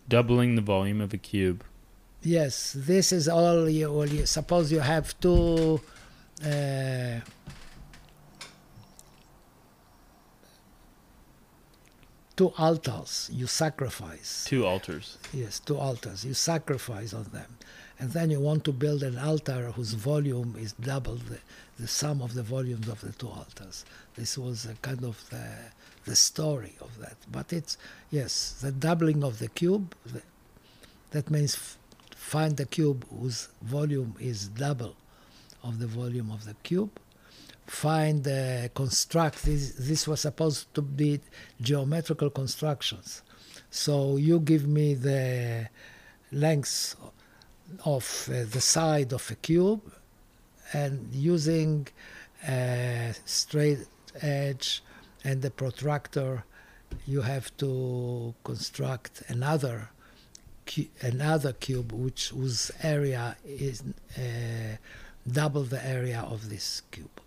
Doubling the volume of a cube. Yes, this is all you, well, you suppose you have two uh, two altars you sacrifice. Two altars. Yes, two altars. You sacrifice on them. And then you want to build an altar whose volume is double the, the sum of the volumes of the two altars. This was a kind of the, the story of that. But it's, yes, the doubling of the cube, the, that means f- find the cube whose volume is double of the volume of the cube. Find, uh, construct, this, this was supposed to be geometrical constructions. So you give me the length of uh, the side of a cube and using a straight edge and the protractor you have to construct another another cube which whose area is uh, double the area of this cube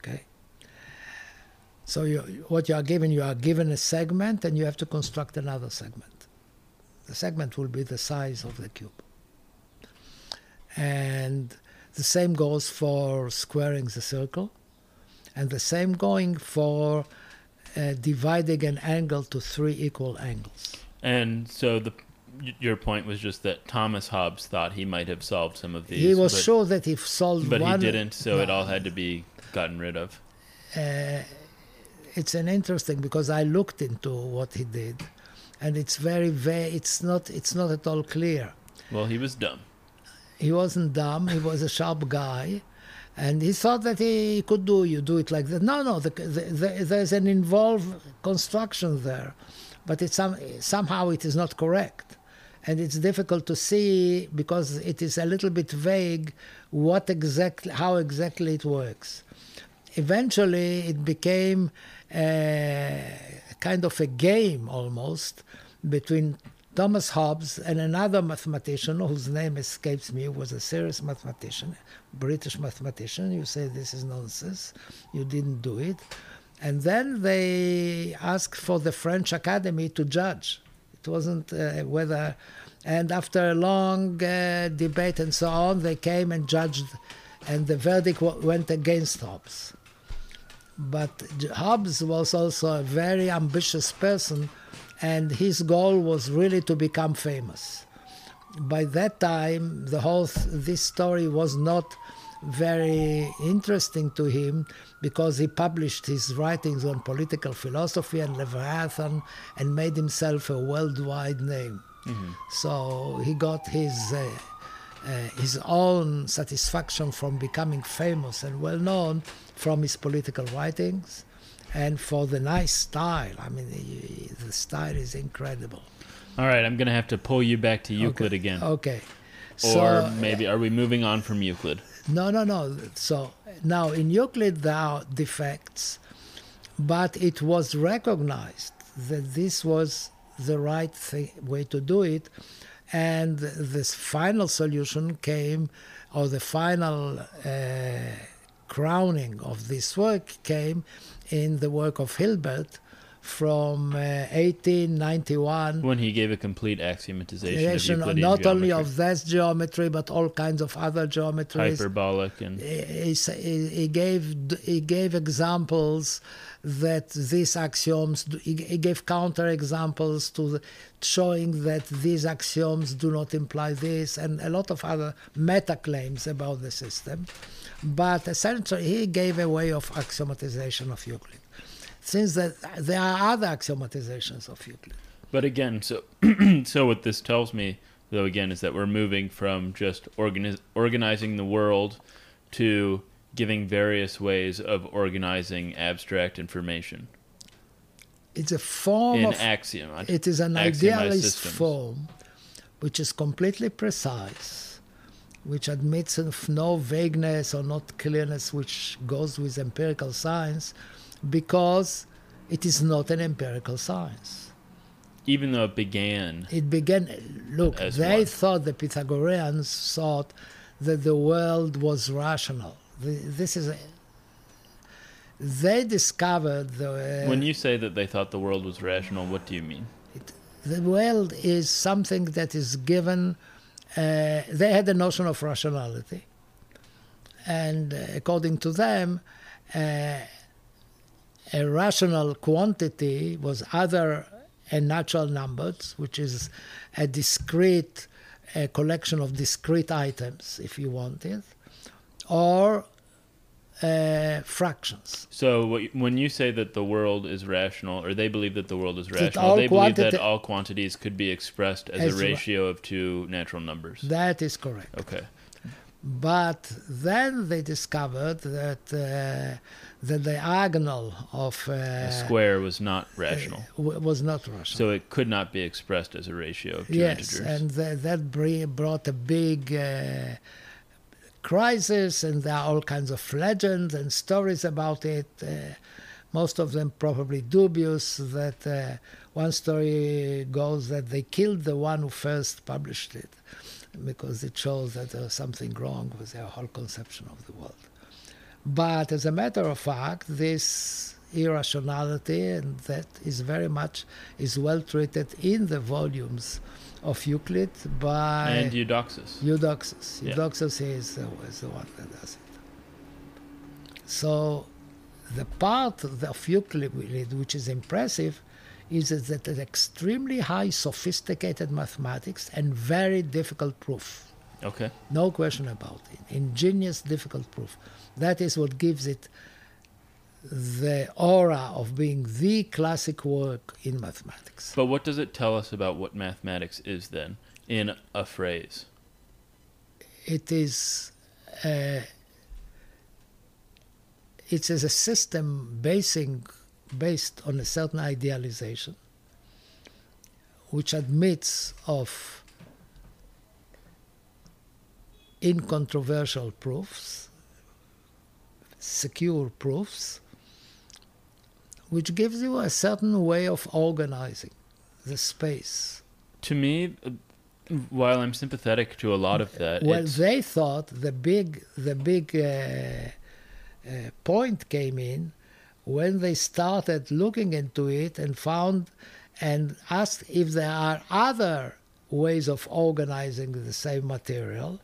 okay? So you, what you are given you are given a segment and you have to construct another segment. The segment will be the size of the cube. And The same goes for squaring the circle, and the same going for uh, dividing an angle to three equal angles. And so the your point was just that Thomas Hobbes thought he might have solved some of these. He was but, sure that he solved one, but one. he didn't, so No. it all had to be gotten rid of. uh, it's an interesting because I looked into what he did, and it's very very. It's not. It's not at all clear. Well, he was dumb. He wasn't dumb. He was a sharp guy, and he thought that he could do. You do it like that. No, no. The, the, the, there's an involved construction there, but it's some, somehow it is not correct, and it's difficult to see because it is a little bit vague what exactly how exactly it works. Eventually, it became a kind of a game almost between Thomas Hobbes and another mathematician whose name escapes me, was a serious mathematician, British mathematician. You say this is nonsense, you didn't do it. And then they asked for the French Academy to judge. It wasn't uh, whether, and after a long uh, debate and so on, they came and judged, and the verdict went against Hobbes. But Hobbes was also a very ambitious person, and his goal was really to become famous. By that time, the whole th- this story was not very interesting to him because he published his writings on political philosophy and Leviathan and made himself a worldwide name. So he got his uh, uh, his own satisfaction from becoming famous and well known from his political writings and for the nice style. I mean, he- the style is incredible. All right, I'm gonna have to pull you back to Euclid again, Okay. or So, maybe are we moving on from Euclid? No, no, no. So now in Euclid there are defects, but it was recognized that this was the right thi- way to do it, and this final solution came, or the final uh, crowning of this work came in the work of Hilbert from uh, 1891 When he gave a complete axiomatization of not only of that geometry but all kinds of other geometries. Hyperbolic and he, he he gave he gave examples that these axioms he, he gave counter examples to the, showing that these axioms do not imply this and a lot of other meta claims about the system. But essentially he gave a way of axiomatization of Euclid since that there are other axiomatizations of Euclid But again, so so what this tells me, though, again, is that we're moving from just organiz- organizing the world to giving various ways of organizing abstract information it's a form in of axiom. It is an idealist systems. form which is completely precise, which admits of no vagueness or not clearness, which goes with empirical science, because it is not an empirical science. Even though it began, It began, look, they one. thought, the Pythagoreans thought that the world was rational. This is, a, they discovered the. when you say that they thought the world was rational, what do you mean? the world is something that is given. Uh, they had a notion of rationality, and uh, according to them, uh, a rational quantity was either a natural numbers, which is a discrete a collection of discrete items, if you want it, or uh, fractions. So when you say that the world is rational, or they believe that the world is rational, they believe that all quantities could be expressed as, As a ratio of two natural numbers. That is correct. Okay. But then they discovered that uh, the diagonal of uh, A square was not rational. w- was not rational. So it could not be expressed as a ratio of two yes, integers. and th- that br- brought a big uh, crisis, and there are all kinds of legends and stories about it. Uh, most of them probably dubious. That uh, one story goes that they killed the one who first published it because it shows that there was something wrong with their whole conception of the world. But as a matter of fact, this irrationality and that is very much is well treated in the volumes of Euclid by and Eudoxus. Eudoxus. Yeah. Eudoxus is, the, is the one that does it. So the part of Euclid which is impressive is that it's extremely high sophisticated mathematics and very difficult proof. Okay. No question about it. Ingenious, difficult proof. That is what gives it the aura of being the classic work in mathematics. But what does it tell us about what mathematics is then, in a phrase? It is. Uh, it is a system basing, based on a certain idealization, which admits of incontrovertible proofs, secure proofs, which gives you a certain way of organizing the space. To me, while I'm sympathetic to a lot of that, Well, it's- they thought the big the big uh, uh, point came in when they started looking into it and found and asked if there are other ways of organizing the same material,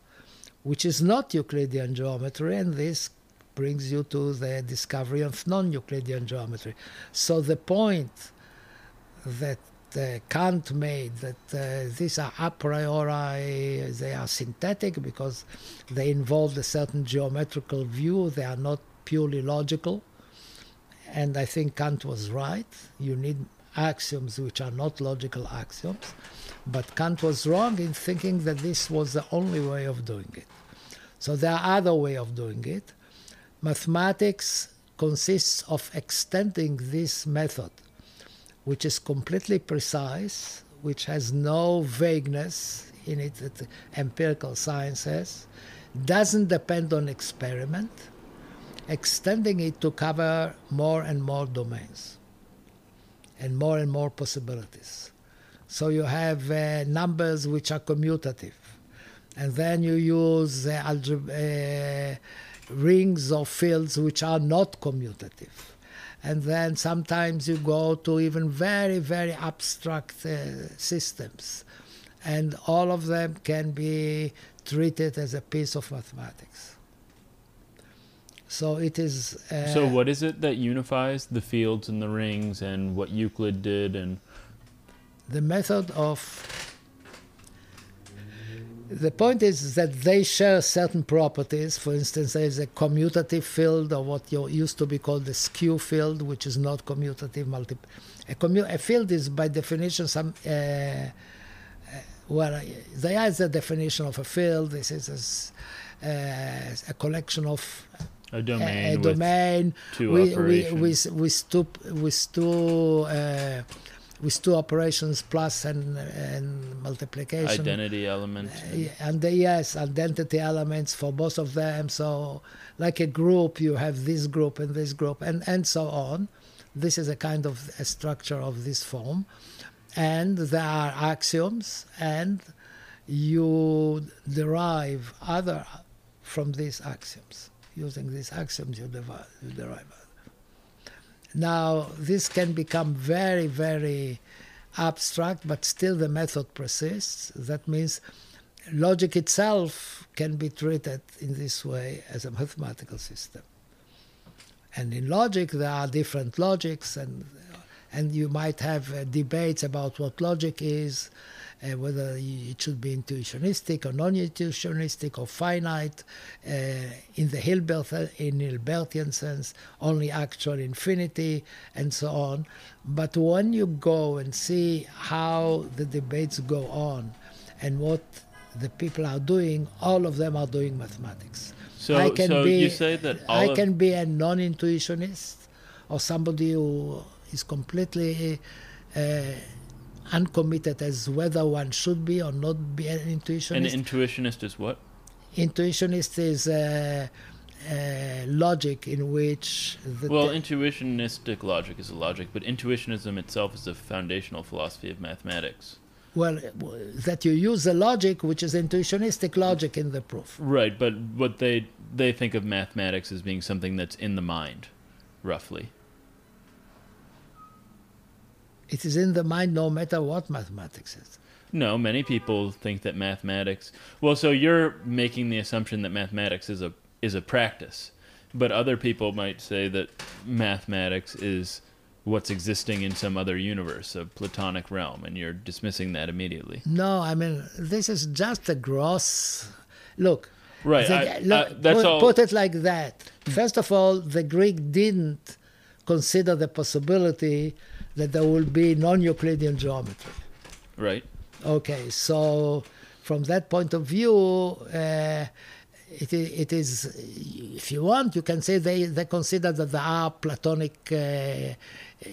which is not Euclidean geometry, and this brings you to the discovery of non-Euclidean geometry. So the point that uh, Kant made that uh, these are a priori, they are synthetic because they involve a certain geometrical view, they are not purely logical. And I think Kant was right. You need axioms which are not logical axioms. But Kant was wrong in thinking that this was the only way of doing it. So there are other way of doing it. Mathematics consists of extending this method which is completely precise, which has no vagueness in it that empirical science has, doesn't depend on experiment, extending it to cover more and more domains and more and more possibilities. So you have uh, numbers which are commutative, and then you use uh, algebra, uh, rings or fields which are not commutative. And then sometimes you go to even very very abstract uh, systems. And all of them can be treated as a piece of mathematics. So it is uh, so what is it that unifies the fields and the rings and what Euclid did and the method of the point is that they share certain properties. For instance, there is a commutative field, or what you used to be called the skew field, which is not commutative. Multi- a, commu- a field is by definition some. Uh, uh, well, there is a definition of a field. This is a, uh, a collection of a domain? a, a with domain we, operations. with, with two with two uh, with two operations plus and and multiplication. Identity element. Uh, yeah, and the, yes identity elements for both of them. So like a group you have this group and this group and and so on. This is a kind of a structure of this form. And there are axioms and you derive other from these axioms. Using these axioms you, derive, you derive now, this can become very, very abstract, but still the method persists. That means logic itself can be treated in this way as a mathematical system. And in logic, there are different logics, and and you might have uh, debates about what logic is, uh, whether it should be intuitionistic or non-intuitionistic or finite uh, in the Hilbert in Hilbertian sense, only actual infinity, and so on. But when you go and see how the debates go on, and what the people are doing, all of them are doing mathematics. So, I can so be, you say that all I can be a non-intuitionist or somebody who is completely uh, uncommitted as whether one should be or not be an intuitionist. an intuitionist. is what? Intuitionist is uh, uh, logic in which the Well, te- intuitionistic logic is a logic, but intuitionism itself is a foundational philosophy of mathematics. well that you use the logic which is intuitionistic logic in the proof. Right, but what they they think of mathematics as being something that's in the mind, roughly. It is in the mind no matter what mathematics is. No, many people think that mathematics. Well, so you're making the assumption that mathematics is a is a practice, but other people might say that mathematics is what's existing in some other universe, a platonic realm, and you're dismissing that immediately. No, I mean this is just a gross look. Right. the- I- look, I- that's put, all. put it like that. First of all, the Greek didn't consider the possibility that there will be non-Euclidean geometry. right. Okay, so from that point of view, uh, it, it is, if you want, you can say they, they consider that there are Platonic. Uh, uh,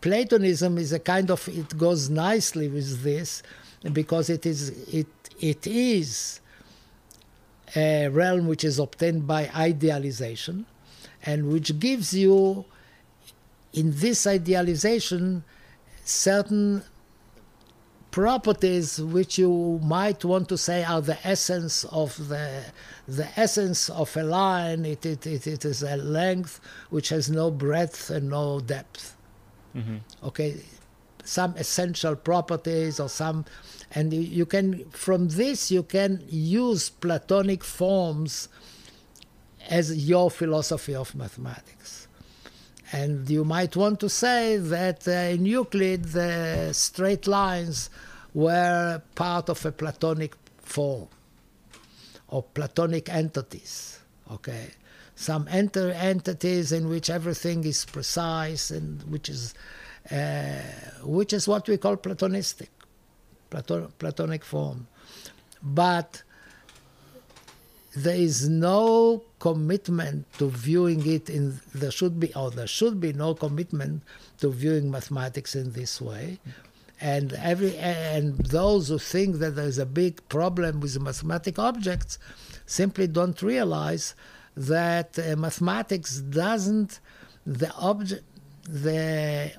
Platonism is a kind of, it goes nicely with this because it is, it, it is a realm which is obtained by idealization and which gives you, in this idealization, certain properties which you might want to say are the essence of the the essence of a line it, it, it, it is a length which has no breadth and no depth. Mm-hmm. Okay? Some essential properties or some and you can from this you can use platonic forms as your philosophy of mathematics and you might want to say that in Euclid, the straight lines were part of a Platonic form or Platonic entities. Okay, some enter entities in which everything is precise and which is uh, which is what we call Platonistic, Platon- Platonic form, but there is no commitment to viewing it in there should be or there should be no commitment to viewing mathematics in this way. And every and those who think that there is a big problem with mathematical objects simply don't realize that uh, mathematics doesn't the object the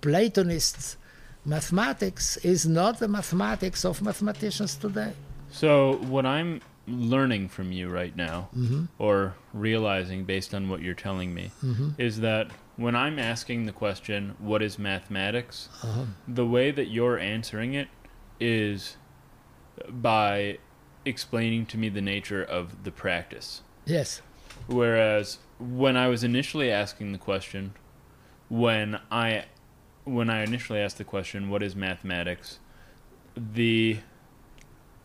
platonists mathematics is not the mathematics of mathematicians today. So what I'm learning from you right now, Mm-hmm. or realizing based on what you're telling me, is that when I'm asking the question, "What is mathematics?" Uh-huh. the way that you're answering it is by explaining to me the nature of the practice. yes Whereas when I was initially asking the question, when I when I initially asked the question, "What is mathematics?" the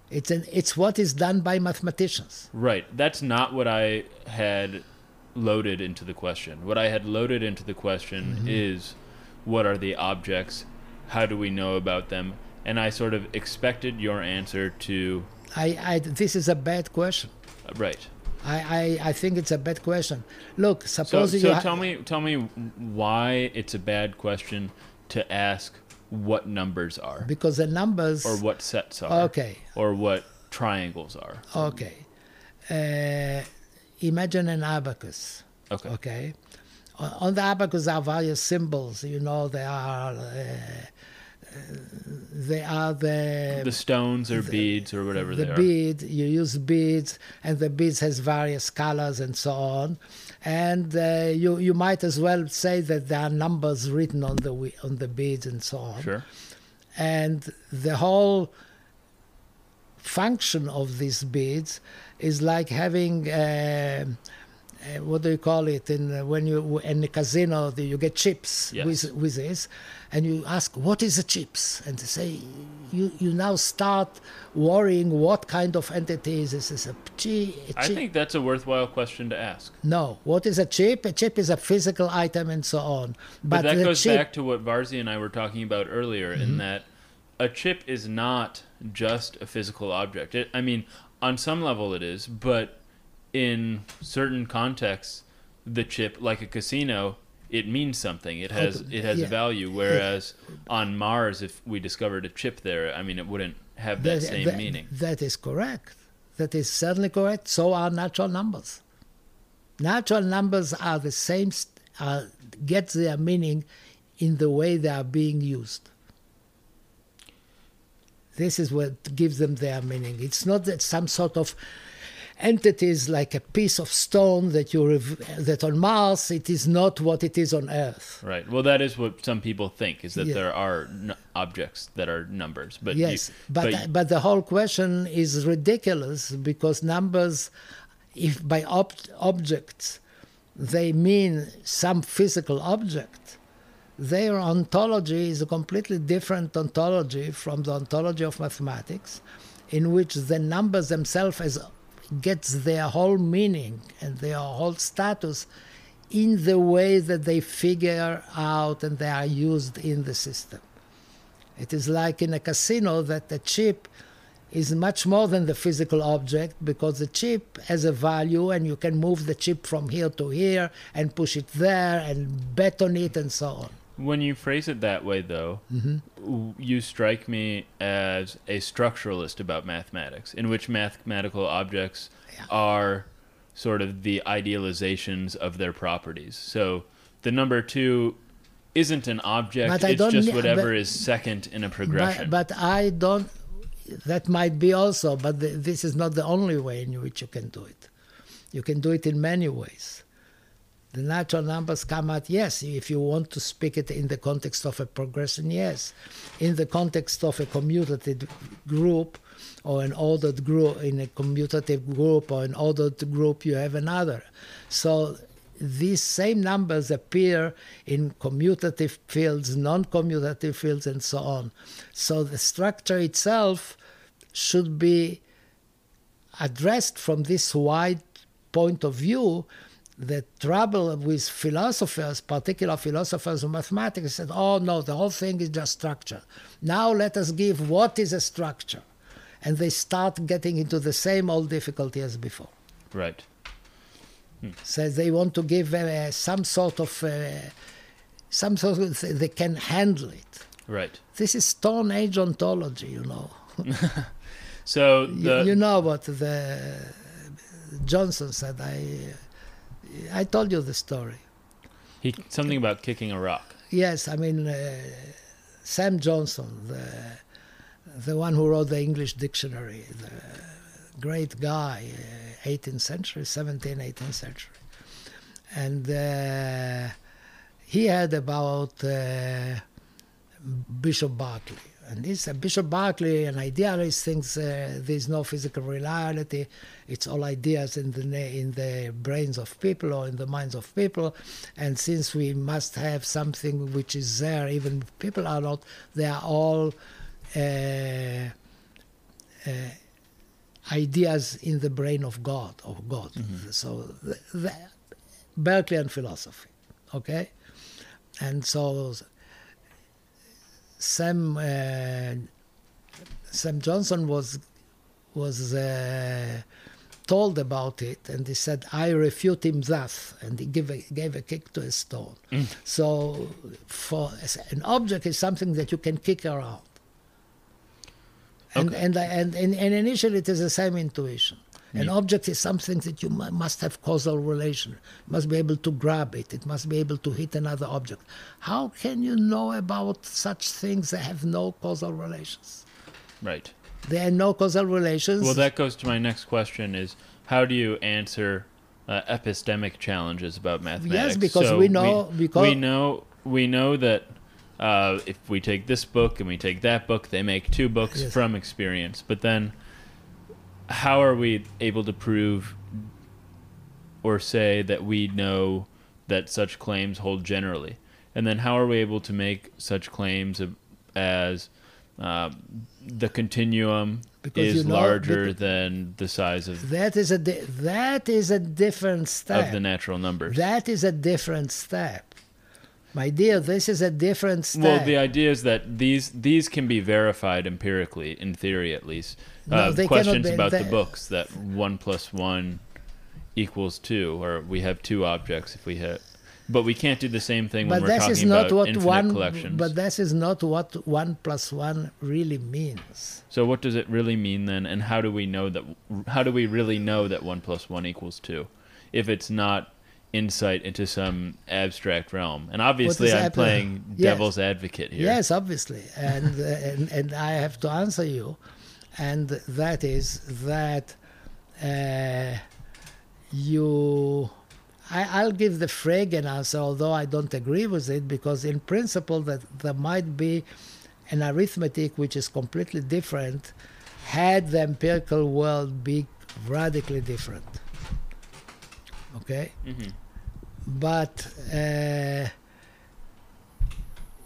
It's an, it's what is done by mathematicians. Right. That's not what I had loaded into the question. What I had loaded into the question is what are the objects? How do we know about them? And I sort of expected your answer to I, I this is a bad question. uh, right. I, I, I think it's a bad question. Look, So, suppose you so ha- tell me tell me why it's a bad question to ask what numbers are because the numbers. or what sets are Okay, or what triangles are. okay. Uh, imagine an abacus. Okay. Okay. On on the abacus are various symbols. You know, there are. Uh, uh, they are the The stones or beads or whatever the they are. bead you use beads and the beads has various colors and so on and uh, you you might as well say that there are numbers written on the on the beads and so on Sure. and the whole function of these beads is like having uh, uh, what do you call it in when you in the casino you get chips Yes. with with this and you ask what is a chips? And they say you you now start worrying what kind of entity is this? Is a chi- a I chip I think that's a worthwhile question to ask. no. What is a chip? A chip is a physical item and so on. But, but, that goes chip back to what Varzi and I were talking about earlier, in mm-hmm. that a chip is not just a physical object. It, I mean, on some level it is, but in certain contexts, the chip, like a casino, it means something. It has it has yeah. value. Whereas on Mars, if we discovered a chip there, I mean, it wouldn't have that, same that- meaning. That is correct. That is certainly correct. So are natural numbers. Natural numbers are the same, are, get their meaning in the way they are being used. This is what gives them their meaning. It's not that some sort of entities like a piece of stone that you rev- that on Mars it is not what it is on Earth. Right. Well, that is what some people think is that Yeah. there are n- objects that are numbers, but Yes, you, but but, the whole question is ridiculous because numbers, if by ob- objects they mean some physical object, their ontology is a completely different ontology from the ontology of mathematics, in which the numbers themselves as gets their whole meaning and their whole status in the way that they figure out and they are used in the system. It is like in a casino that the chip is much more than the physical object because the chip has a value and you can move the chip from here to here and push it there and bet on it and so on. When you phrase it that way, though, Mm-hmm. you strike me as a structuralist about mathematics, in which mathematical objects are sort of the idealizations of their properties. So the number two isn't an object; But it's just whatever but- is second in a progression. But, but I don't, that might be also, but the, this is not the only way in which you can do it. You can do it in many ways. The natural numbers come out, yes, if you want to speak it in the context of a progression, yes. In the context of a commutative group or an ordered group, in a commutative group or an ordered group, you have another. So these same numbers appear in commutative fields, non commutative fields, and so on. So the structure itself should be addressed from this wide point of view. The trouble with philosophers, particular philosophers of mathematics, said, oh no, the whole thing is just structure. Now let us give what is a structure. And they start getting into the same old difficulty as before. right. So they want to give uh, some sort of, uh, some sort of, they can handle it. Right. This is Stone Age ontology, you know. So You, the you know what the Johnson said. I I told you the story. he something about kicking a rock. Yes, I mean uh, Sam Johnson, the the one who wrote the English dictionary, the great guy, uh, 18th century, 17th, 18th century, and uh, he had about uh, Bishop Berkeley. And this uh, Bishop Berkeley, an idealist, thinks uh, there's no physical reality. It's all ideas in the in the brains of people or in the minds of people. And since we must have something which is there, even if people are not, they are all uh, uh, ideas in the brain of God, of God. So the, the, Berkeley and philosophy, okay, and so Sam uh, Sam Johnson was was uh, told about it, and he said, "I refute him thus," and he gave a, gave a kick to a stone. So, for an object is something that you can kick around, and Okay. and, and and and initially it is the same intuition. An object is something that you must have causal relation. Must be able to grab it. It must be able to hit another object. How can you know about such things that have no causal relations? Right. There are no causal relations. Well, that goes to my next question: is how do you answer uh, epistemic challenges about mathematics? Yes, because So we know- we, because- we know we know that uh, if we take this book and we take that book, they make two books Yes. from experience. But then, how are we able to prove or say that we know that such claims hold generally? And then, how are we able to make such claims as uh, the continuum Because is you know- larger bec- than the size of, that is a di- that is a different step. of the natural numbers? That is a different step, my dear. This is a different step. Well, the idea is that these these can be verified empirically, in theory at least. No, uh, questions about the books that one plus one equals two, or we have two objects if we hit. But we can't do the same thing when but we're talking is not about what infinite one. collections. But this is not what one plus one really means. so what does it really mean then, and how do we know that? How do we really know that one plus one equals two, if it's not insight into some abstract realm? And obviously, I'm ab- playing Yes. devil's advocate here. Yes, obviously, and, uh, and and I have to answer you, and that is that uh, you I, will give the Frege answer, although I don't agree with it, because in principle that there might be an arithmetic which is completely different had the empirical world be radically different. Okay? Mm-hmm. But uh,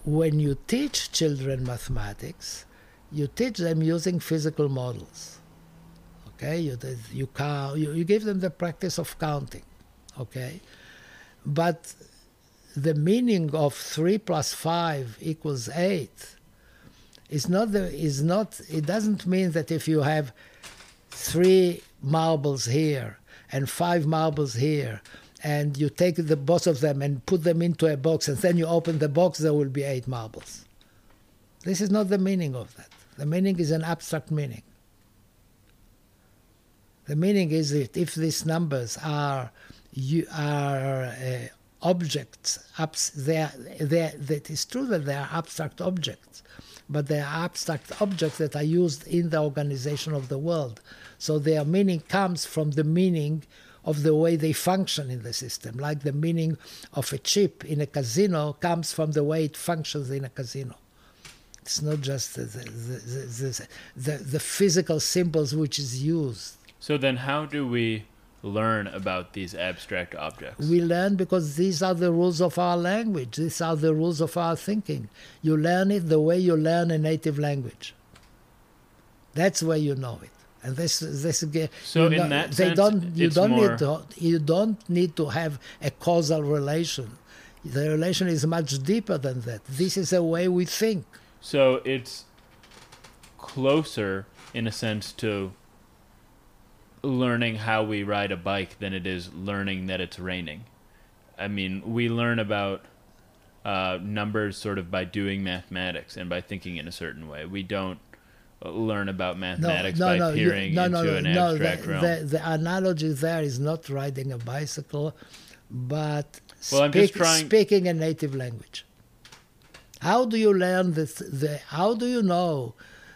when you teach children mathematics, you teach them using physical models. Okay, you you count, you, you give them the practice of counting. Okay, but the meaning of three plus five equals eight is not the is not. It doesn't mean that if you have three marbles here and five marbles here and you take the both of them and put them into a box and then you open the box there will be eight marbles this is not the meaning of that the meaning is an abstract meaning the meaning is that if these numbers are you are uh, objects they are, they are, that is true that they are abstract objects but they are abstract objects that are used in the organization of the world so their meaning comes from the meaning of the way they function in the system, like the meaning of a chip in a casino comes from the way it functions in a casino. It's not just the, the, the, the, physical symbols which is used. So then how do we learn about these abstract objects? We learn because these are the rules of our language. These are the rules of our thinking. You learn it the way you learn a native language. That's where you know it. And this, this so in know, that they sense, don't, you don't need to, you don't need to have a causal relation. The relation is much deeper than that. This is the way we think. So it's closer, in a sense, to learning how we ride a bike than it is learning that it's raining. I mean, we learn about uh, numbers sort of by doing mathematics and by thinking in a certain way. We don't learn about mathematics no, no, by no, peering you, into an abstract the, realm. The, the analogy there is not riding a bicycle, but well, speak, trying... speaking a native language. How do you learn this? The, how do you know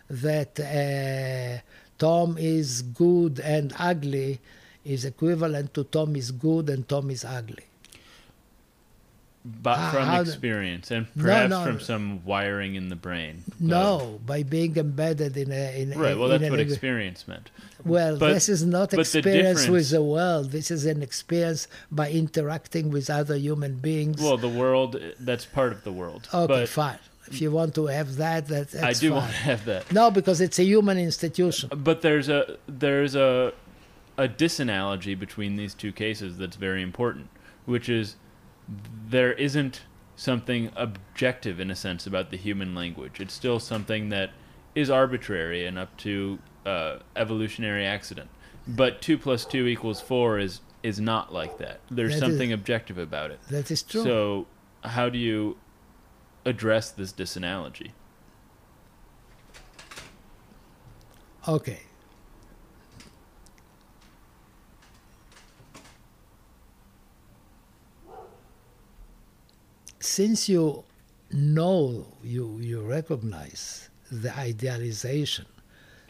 that uh, Tom is good and ugly is equivalent to Tom is good and Tom is ugly? But uh, from experience and perhaps no, no, from some wiring in the brain. No, by being embedded in a in right. Well, that's what experience meant. Well, but, this is not experience the with the world. This is an experience by interacting with other human beings. Well, the world that's part of the world. Okay, but, fine. If you want to have that, that that's I do fine. want to have that. No, because it's a human institution. But there's a there's a a disanalogy between these two cases that's very important, which is there isn't something objective in a sense about the human language. It's still something that is arbitrary and up to uh, evolutionary accident. But two plus two equals four is is not like that. There's that something is, objective about it. That is true. So, how do you address this disanalogy? Okay. Since you know, you, you recognize the idealization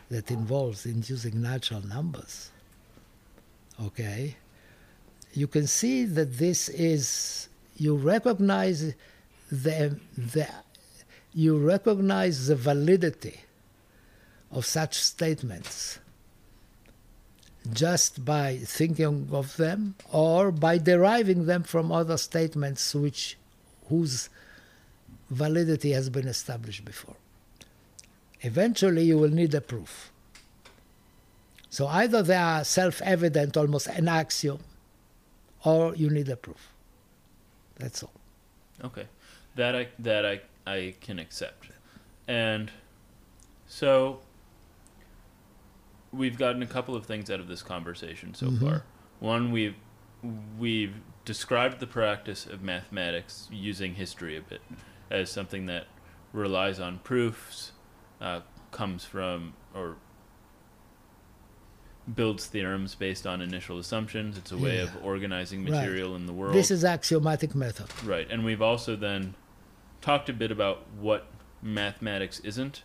that involves in using natural numbers, okay, you can see that this is, you recognize the, the, you recognize the validity of such statements just by thinking of them or by deriving them from other statements which whose validity has been established before. Eventually, you will need a proof. So either they are self evident, almost an axiom, or you need a proof. That's all. Okay. That I, that I, I can accept. And so we've gotten a couple of things out of this conversation so mm-hmm. far. One, we've we've described the practice of mathematics using history a bit as something that relies on proofs, uh, comes from or builds theorems based on initial assumptions. It's a way yeah. of organizing material right. in the world. This is axiomatic method. Right, and we've also then talked a bit about what mathematics isn't,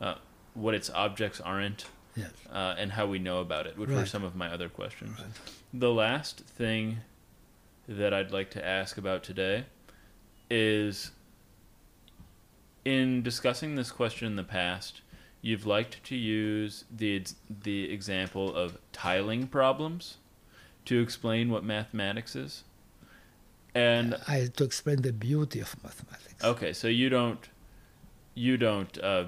uh, what its objects aren't, Yes. uh, and how we know about it, which were some of my other questions. The last thing that I'd like to ask about today is in discussing this question in the past, you've liked to use the the example of tiling problems to explain what mathematics is. And I to explain the beauty of mathematics. okay, so you don't you don't uh,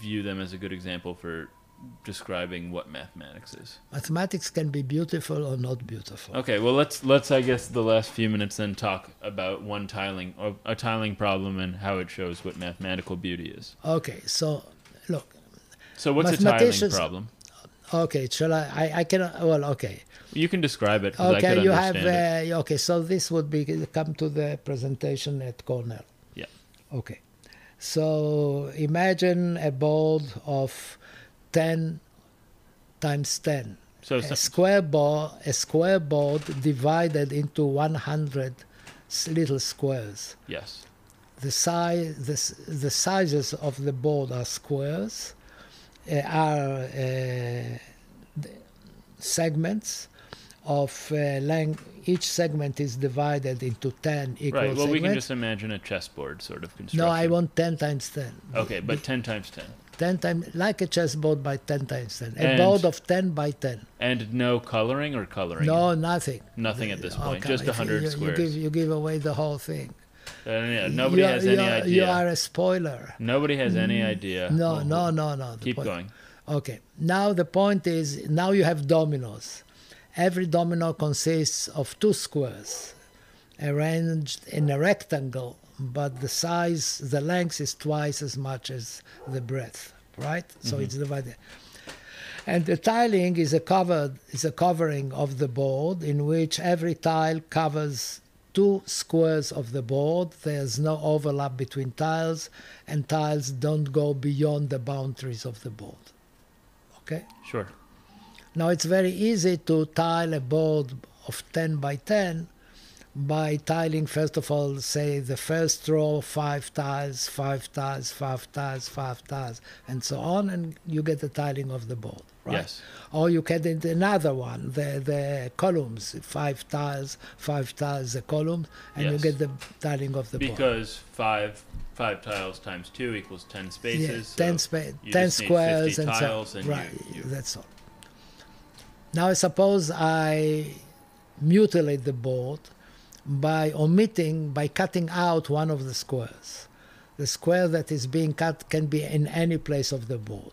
view them as a good example for describing what mathematics is. Mathematics can be beautiful or not beautiful. Okay, well let's let's I guess the last few minutes then talk about one tiling or a tiling problem and how it shows what mathematical beauty is. Okay, so look. So what's a tiling problem? Okay, shall I? I, I can. Well, okay. You can describe it. Okay, you have. Uh, okay, so this would be come to the presentation at Cornell. Yeah. Okay. So imagine a board of ten times ten. So a square board, a square board divided into 100 little squares. yes. The size, the, the sizes of the board are squares, uh, are uh, segments of uh, length. Each segment is divided into 10 equal Right. Well, segments. we can just imagine a chessboard sort of construction. no, I want 10 times 10. Okay, but 10 times 10. 10 times, like a chessboard by 10 times 10. A And- board of 10 by 10. And no coloring or coloring? No, nothing. Nothing at this point. Okay, just if you- 100 you, squares. You give, you give away the whole thing. Uh, yeah, nobody You are- has you any idea. You are a spoiler. Nobody has any idea. No, Well, no, no, no. Keep point- going. Okay. Now the point is now you have dominoes. Every domino consists of two squares arranged in a rectangle, but the size, the length is twice as much as the breadth, right? So mm-hmm. it's divided. And the tiling is a covered is a covering of the board in which every tile covers two squares of the board. There's no overlap between tiles, and tiles don't go beyond the boundaries of the board. Okay. Sure. Now it's very easy to tile a board of 10 by 10 by tiling, first of all, say the first row, five tiles, five tiles, five tiles, five tiles, and so on, and you get the tiling of the board, right? Yes. Or you get another one, the, the columns, five tiles, five tiles, the columns, and you get the tiling of the board. Because five five tiles times two equals 10 spaces. Yeah, 10, so spa- 10 just need squares 50 and tiles so and Right, you, you, that's all. Now, suppose I mutilate the board by omitting, by cutting out one of the squares. The square that is being cut can be in any place of the board.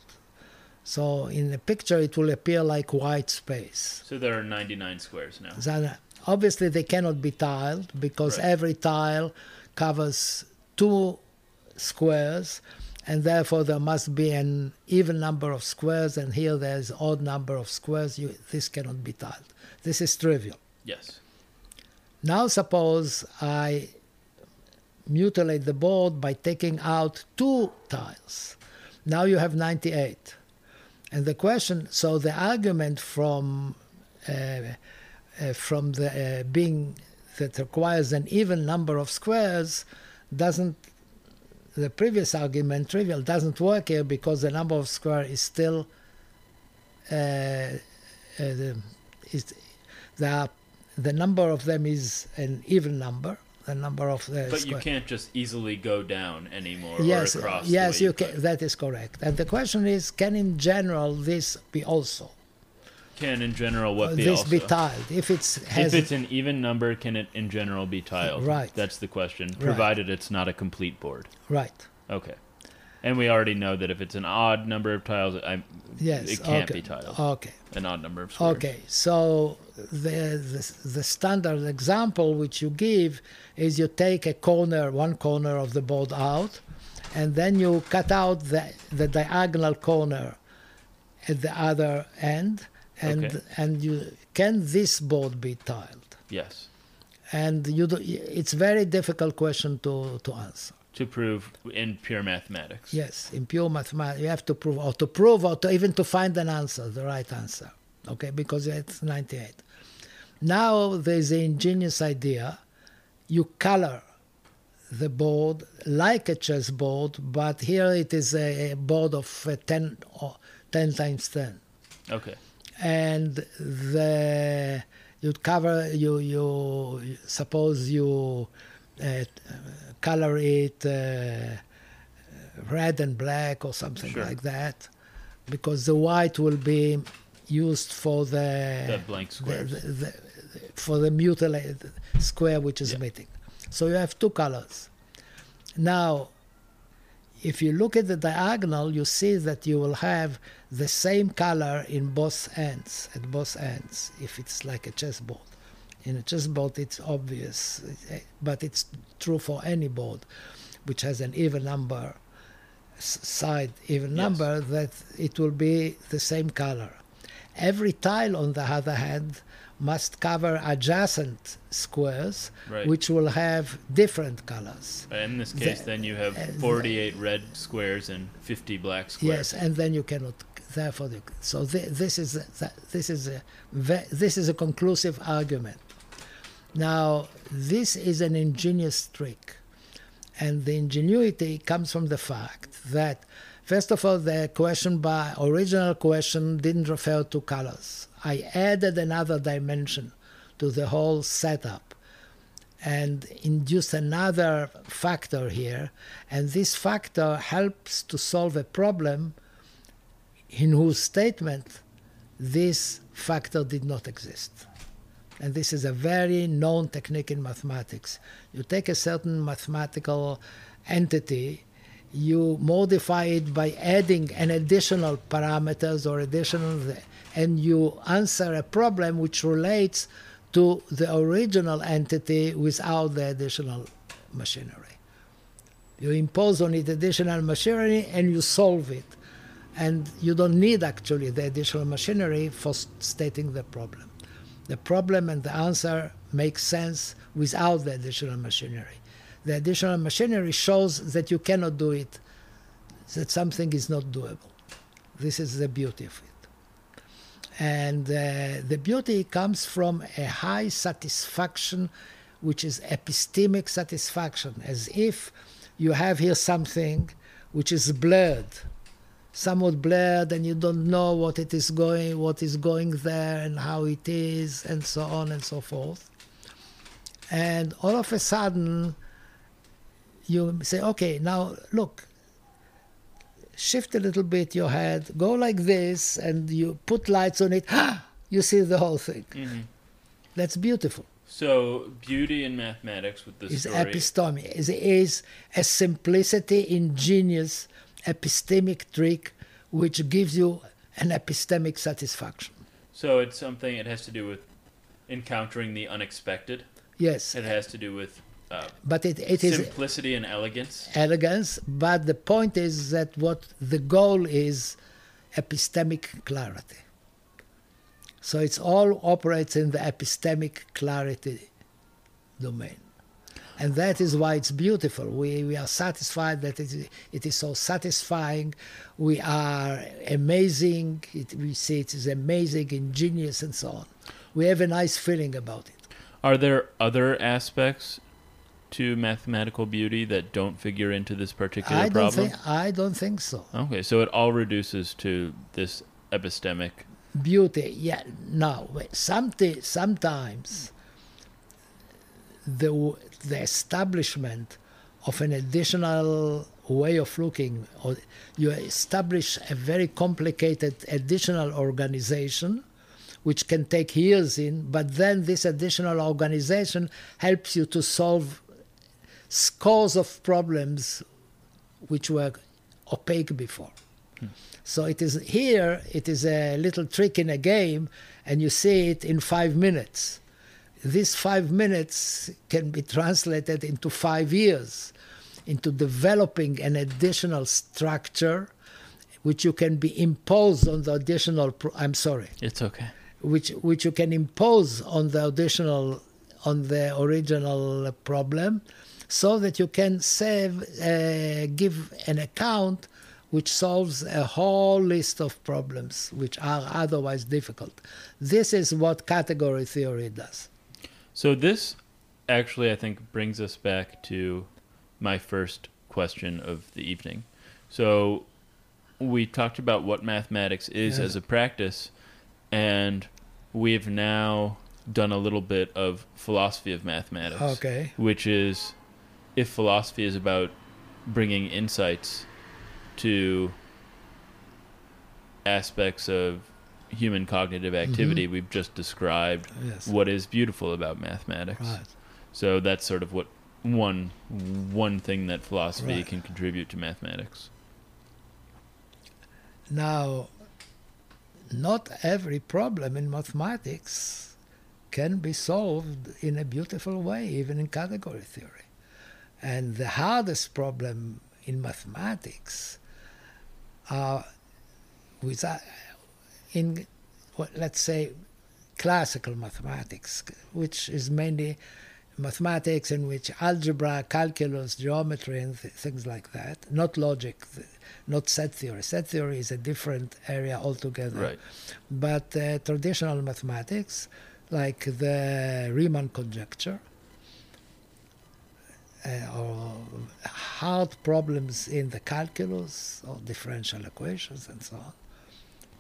So, in the picture, it will appear like white space. So there are 99 squares now. Then, obviously, they cannot be tiled because Right. every tile covers two squares, and therefore there must be an even number of squares. And here there is odd number of squares. You, this cannot be tiled. This is trivial. Yes. Now, suppose I mutilate the board by taking out two tiles. Now you have 98. And the question, so the argument from uh, uh, from the uh, being that requires an even number of squares doesn't the previous argument trivial doesn't work here because the number of square is still uh, uh, the, is the the number of them is an even number the number of the But you can't just easily go down anymore yes or across. the yes you can that is correct and the question is can in general this be also Can in general what uh, be this also? be tiled if it's has if it's an even number, can it in general be tiled? Right. That's the question. Provided it's not a complete board. right Okay. And we already know that if it's an odd number of tiles, I, yes it can't okay be tiled. okay An odd number of squares. Okay, so the, the the standard example which you give is you take a corner, one corner of the board out, and then you cut out the the diagonal corner at the other end, and Okay. and you can this board be tiled? Yes. And you do, it's very difficult question to to answer. To prove in pure mathematics. Yes, in pure mathematics, you have to prove, or to prove, or to even to find an answer, the right answer. Okay, because it's 98. Now there's an ingenious idea. You color the board like a chessboard, but here it is a, board of uh, 10, or 10 times 10. Okay. and the you cover you you suppose you uh, color it uh, red and black or something Sure. like that because the white will be used for the, The blank the, the, the, for the mutilated square which is Yeah. missing so you have two colors now if you look at the diagonal, you see that you will have the same color in both ends, at both ends, if it's like a chessboard. In a chessboard, it's obvious, but it's true for any board which has an even number, side even Yes. number, that it will be the same color. Every tile, on the other hand, must cover adjacent squares, Right. which will have different colors. In this case, The- then you have uh, the- 48 red squares and 50 black squares. Yes, and then you cannot. Therefore, so thi- this is a, that- this is a ve- this is a conclusive argument. Now, this is an ingenious trick, and the ingenuity comes from the fact that, first of all, the question by original question didn't refer to colors. I added another dimension to the whole setup and induced another factor here. And this factor helps to solve a problem in whose statement this factor did not exist. And this is a very known technique in mathematics. You take a certain mathematical entity, you modify it by adding an additional parameters or additional, and you answer a problem which relates to the original entity without the additional machinery. You impose on it additional machinery and you solve it. And you don't need actually the additional machinery for stating the problem. The problem and the answer make sense without the additional machinery. The additional machinery shows that you cannot do it, that something is not doable. This is the beauty of it. And uh, the beauty comes from a high satisfaction, which is epistemic satisfaction, as if you have here something which is blurred, somewhat blurred, and you don't know what it is going, what is going there, and how it is, and so on and so forth. And all of a sudden, you say, okay, now look, shift a little bit your head, go like this, and you put lights on it, you see the whole thing. hmm That's beautiful. So, beauty in mathematics with the Is story. epistome. Is is a simplicity, ingenious, epistemic trick which gives you an epistemic satisfaction. so, it's something, it has to do with encountering the unexpected. Yes, It has to do with uh, but it, it is simplicity and elegance. elegance. But the point is that what the goal is epistemic clarity. So it's all operates in the epistemic clarity domain. And that is why it's beautiful. We, we are satisfied that it is, it is so satisfying. We are amazing. It, we see it is amazing, ingenious, and so on. We have a nice feeling about it. Are there other aspects to mathematical beauty that don't figure into this particular I don't, problem? think, I don't think so. Okay, so it all reduces to this epistemic. beauty yeah no wait, someti- sometimes the the establishment of an additional way of looking or you establish a very complicated additional organization which can take years in but then this additional organization helps you to solve scores of problems which were opaque before so it is here. It is a little trick in a game, and you see it in five minutes. These five minutes can be translated into five years, into developing an additional structure, which you can be imposed on the additional. Pro- I'm sorry, It's okay. which which you can impose on the additional on the original problem, so that you can save uh, give an account which solves a whole list of problems which are otherwise difficult. This is what category theory does. So this actually, I think, brings us back to my first question of the evening. So we talked about what mathematics is Yeah. as a practice, and we've now done a little bit of philosophy of mathematics. Okay. Which is, if philosophy is about bringing insights to aspects of human cognitive activity, we've just described Yes. what is beautiful about mathematics. Right. So that's sort of what one one thing that philosophy Right. can contribute to mathematics. Now, not every problem in mathematics can be solved in a beautiful way, even in category theory. And the hardest problem in mathematics are with, uh, in, let's say, classical mathematics, which is mainly mathematics in which algebra, calculus, geometry, and th- things like that, not logic, th- not set theory. Set theory is a different area altogether. Right. But uh, traditional mathematics, like the Riemann conjecture, uh, or hard problems in the calculus or differential equations and so on,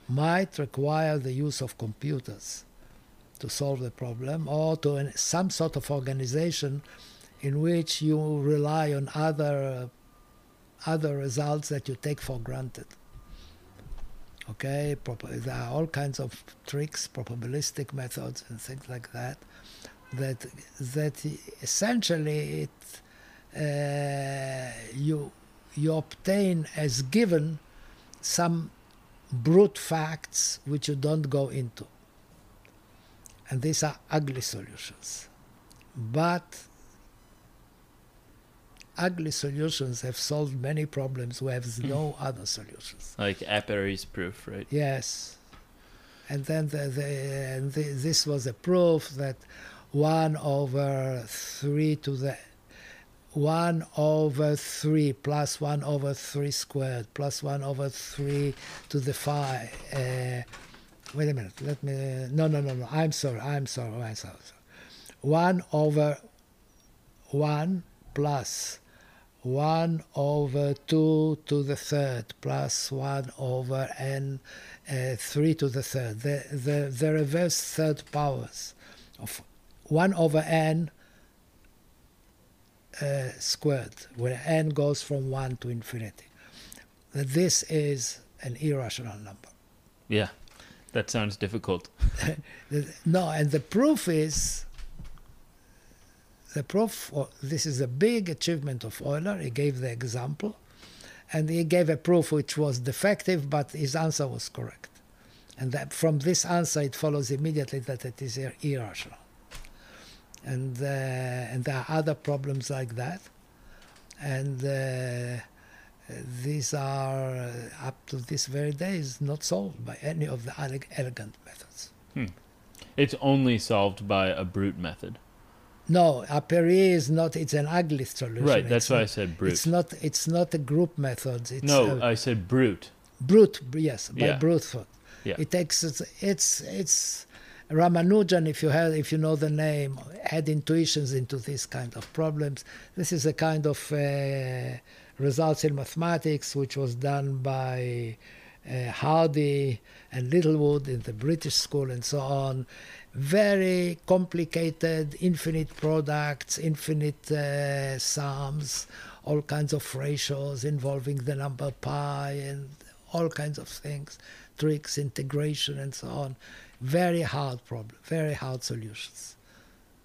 might require the use of computers to solve the problem or to an, some sort of organization in which you rely on other other results that you take for granted. Okay, there are all kinds of tricks, probabilistic methods, and things like that. That that essentially it uh, you you obtain as given some brute facts which you don't go into. And these are ugly solutions. But ugly solutions have solved many problems where there's no hmm. other solutions. Like Apéry's proof, right? Yes. And then the, the, and the, this was a proof that 1 over 3 to the 1 over 3 plus 1 over 3 squared plus 1 over 3 to the 5. Uh, wait a minute. Let me. No, no, no, no. I'm sorry. I'm sorry. I'm sorry. 1 over 1 plus 1 over 2 to the third plus 1 over n uh, 3 to the third. The, the, the reverse third powers of 1 over n uh, squared, where n goes from 1 to infinity. That This is an irrational number. Yeah. That sounds difficult. No, and the proof is the proof. Or this is a big achievement of Euler. He gave the example, and he gave a proof which was defective, but his answer was correct. And that from this answer, it follows immediately that it is ir- irrational. And uh, and there are other problems like that, and. Uh, these are uh, up to this very day is not solved by any of the elegant methods. It's only solved by a brute method. No, Apéry is not. It's an ugly solution. Right, that's It's why I said brute. It's not. It's not a group method. It's no, a I said brute. brute. Yes, by Yeah. brute force. Yeah. It takes. It's. It's. it's Ramanujan, if you have, if you know the name, had intuitions into these kind of problems. This is a kind of uh, results in mathematics, which was done by uh, Hardy and Littlewood in the British school and so on. Very complicated, infinite products, infinite uh, sums, all kinds of ratios involving the number pi and all kinds of things, tricks, integration, and so on. Very hard problem, very hard solutions,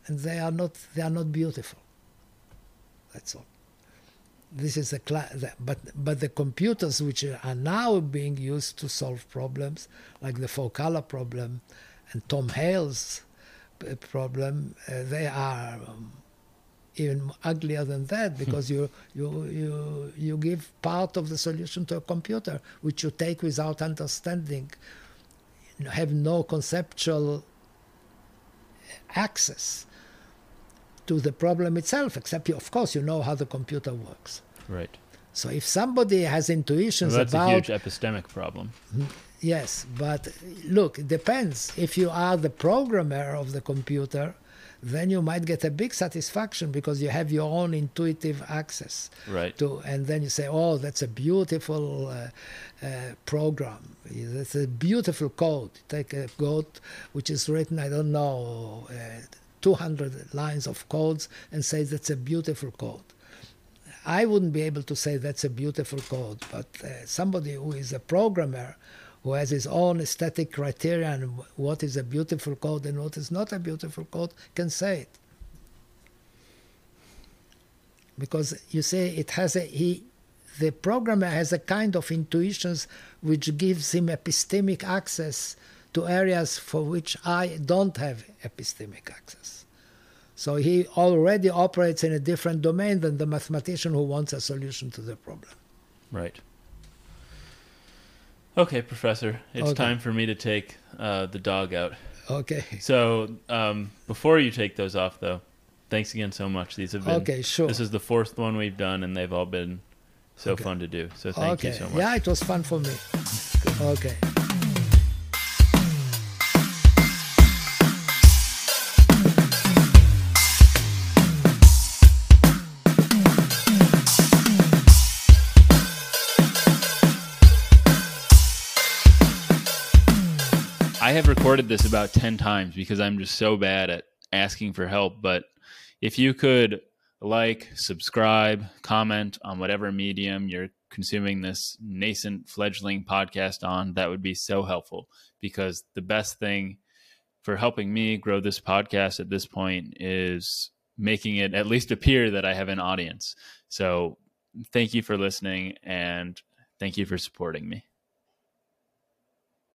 and they are not they are not beautiful. That's all. This is a cla- the, but but the computers which are now being used to solve problems like the four color problem and Tom Hales' problem uh, they are um, even uglier than that because you you you you give part of the solution to a computer which you take without understanding have no conceptual access to the problem itself except you of course you know how the computer works Right. so if somebody has intuitions Well, that's about a huge epistemic problem. yes, but look, it depends. If you are the programmer of the computer, then you might get a big satisfaction because you have your own intuitive access right. to and then you say oh that's a beautiful uh, uh, program. That's a beautiful code. Take a code which is written i don't know uh, 200 lines of codes and say that's a beautiful code. I wouldn't be able to say that's a beautiful code but uh, somebody who is a programmer who has his own aesthetic criteria and what is a beautiful code and what is not a beautiful code can say it because you say it has a he the programmer has a kind of intuitions which gives him epistemic access to areas for which I don't have epistemic access. So he already operates in a different domain than the mathematician who wants a solution to the problem. Right. Okay, Professor, it's Okay. time for me to take uh, the dog out. Okay. So um, before you take those off, though, thanks again so much. These have been Okay, sure. This is the fourth one we've done, and they've all been so Okay. fun to do. So thank okay. you so much. Yeah, it was fun for me. Okay. Have recorded this about 10 times because I'm just so bad at asking for help. But if you could like, subscribe, comment on whatever medium you're consuming this nascent fledgling podcast on, that would be so helpful because the best thing for helping me grow this podcast at this point is making it at least appear that I have an audience. So thank you for listening and thank you for supporting me.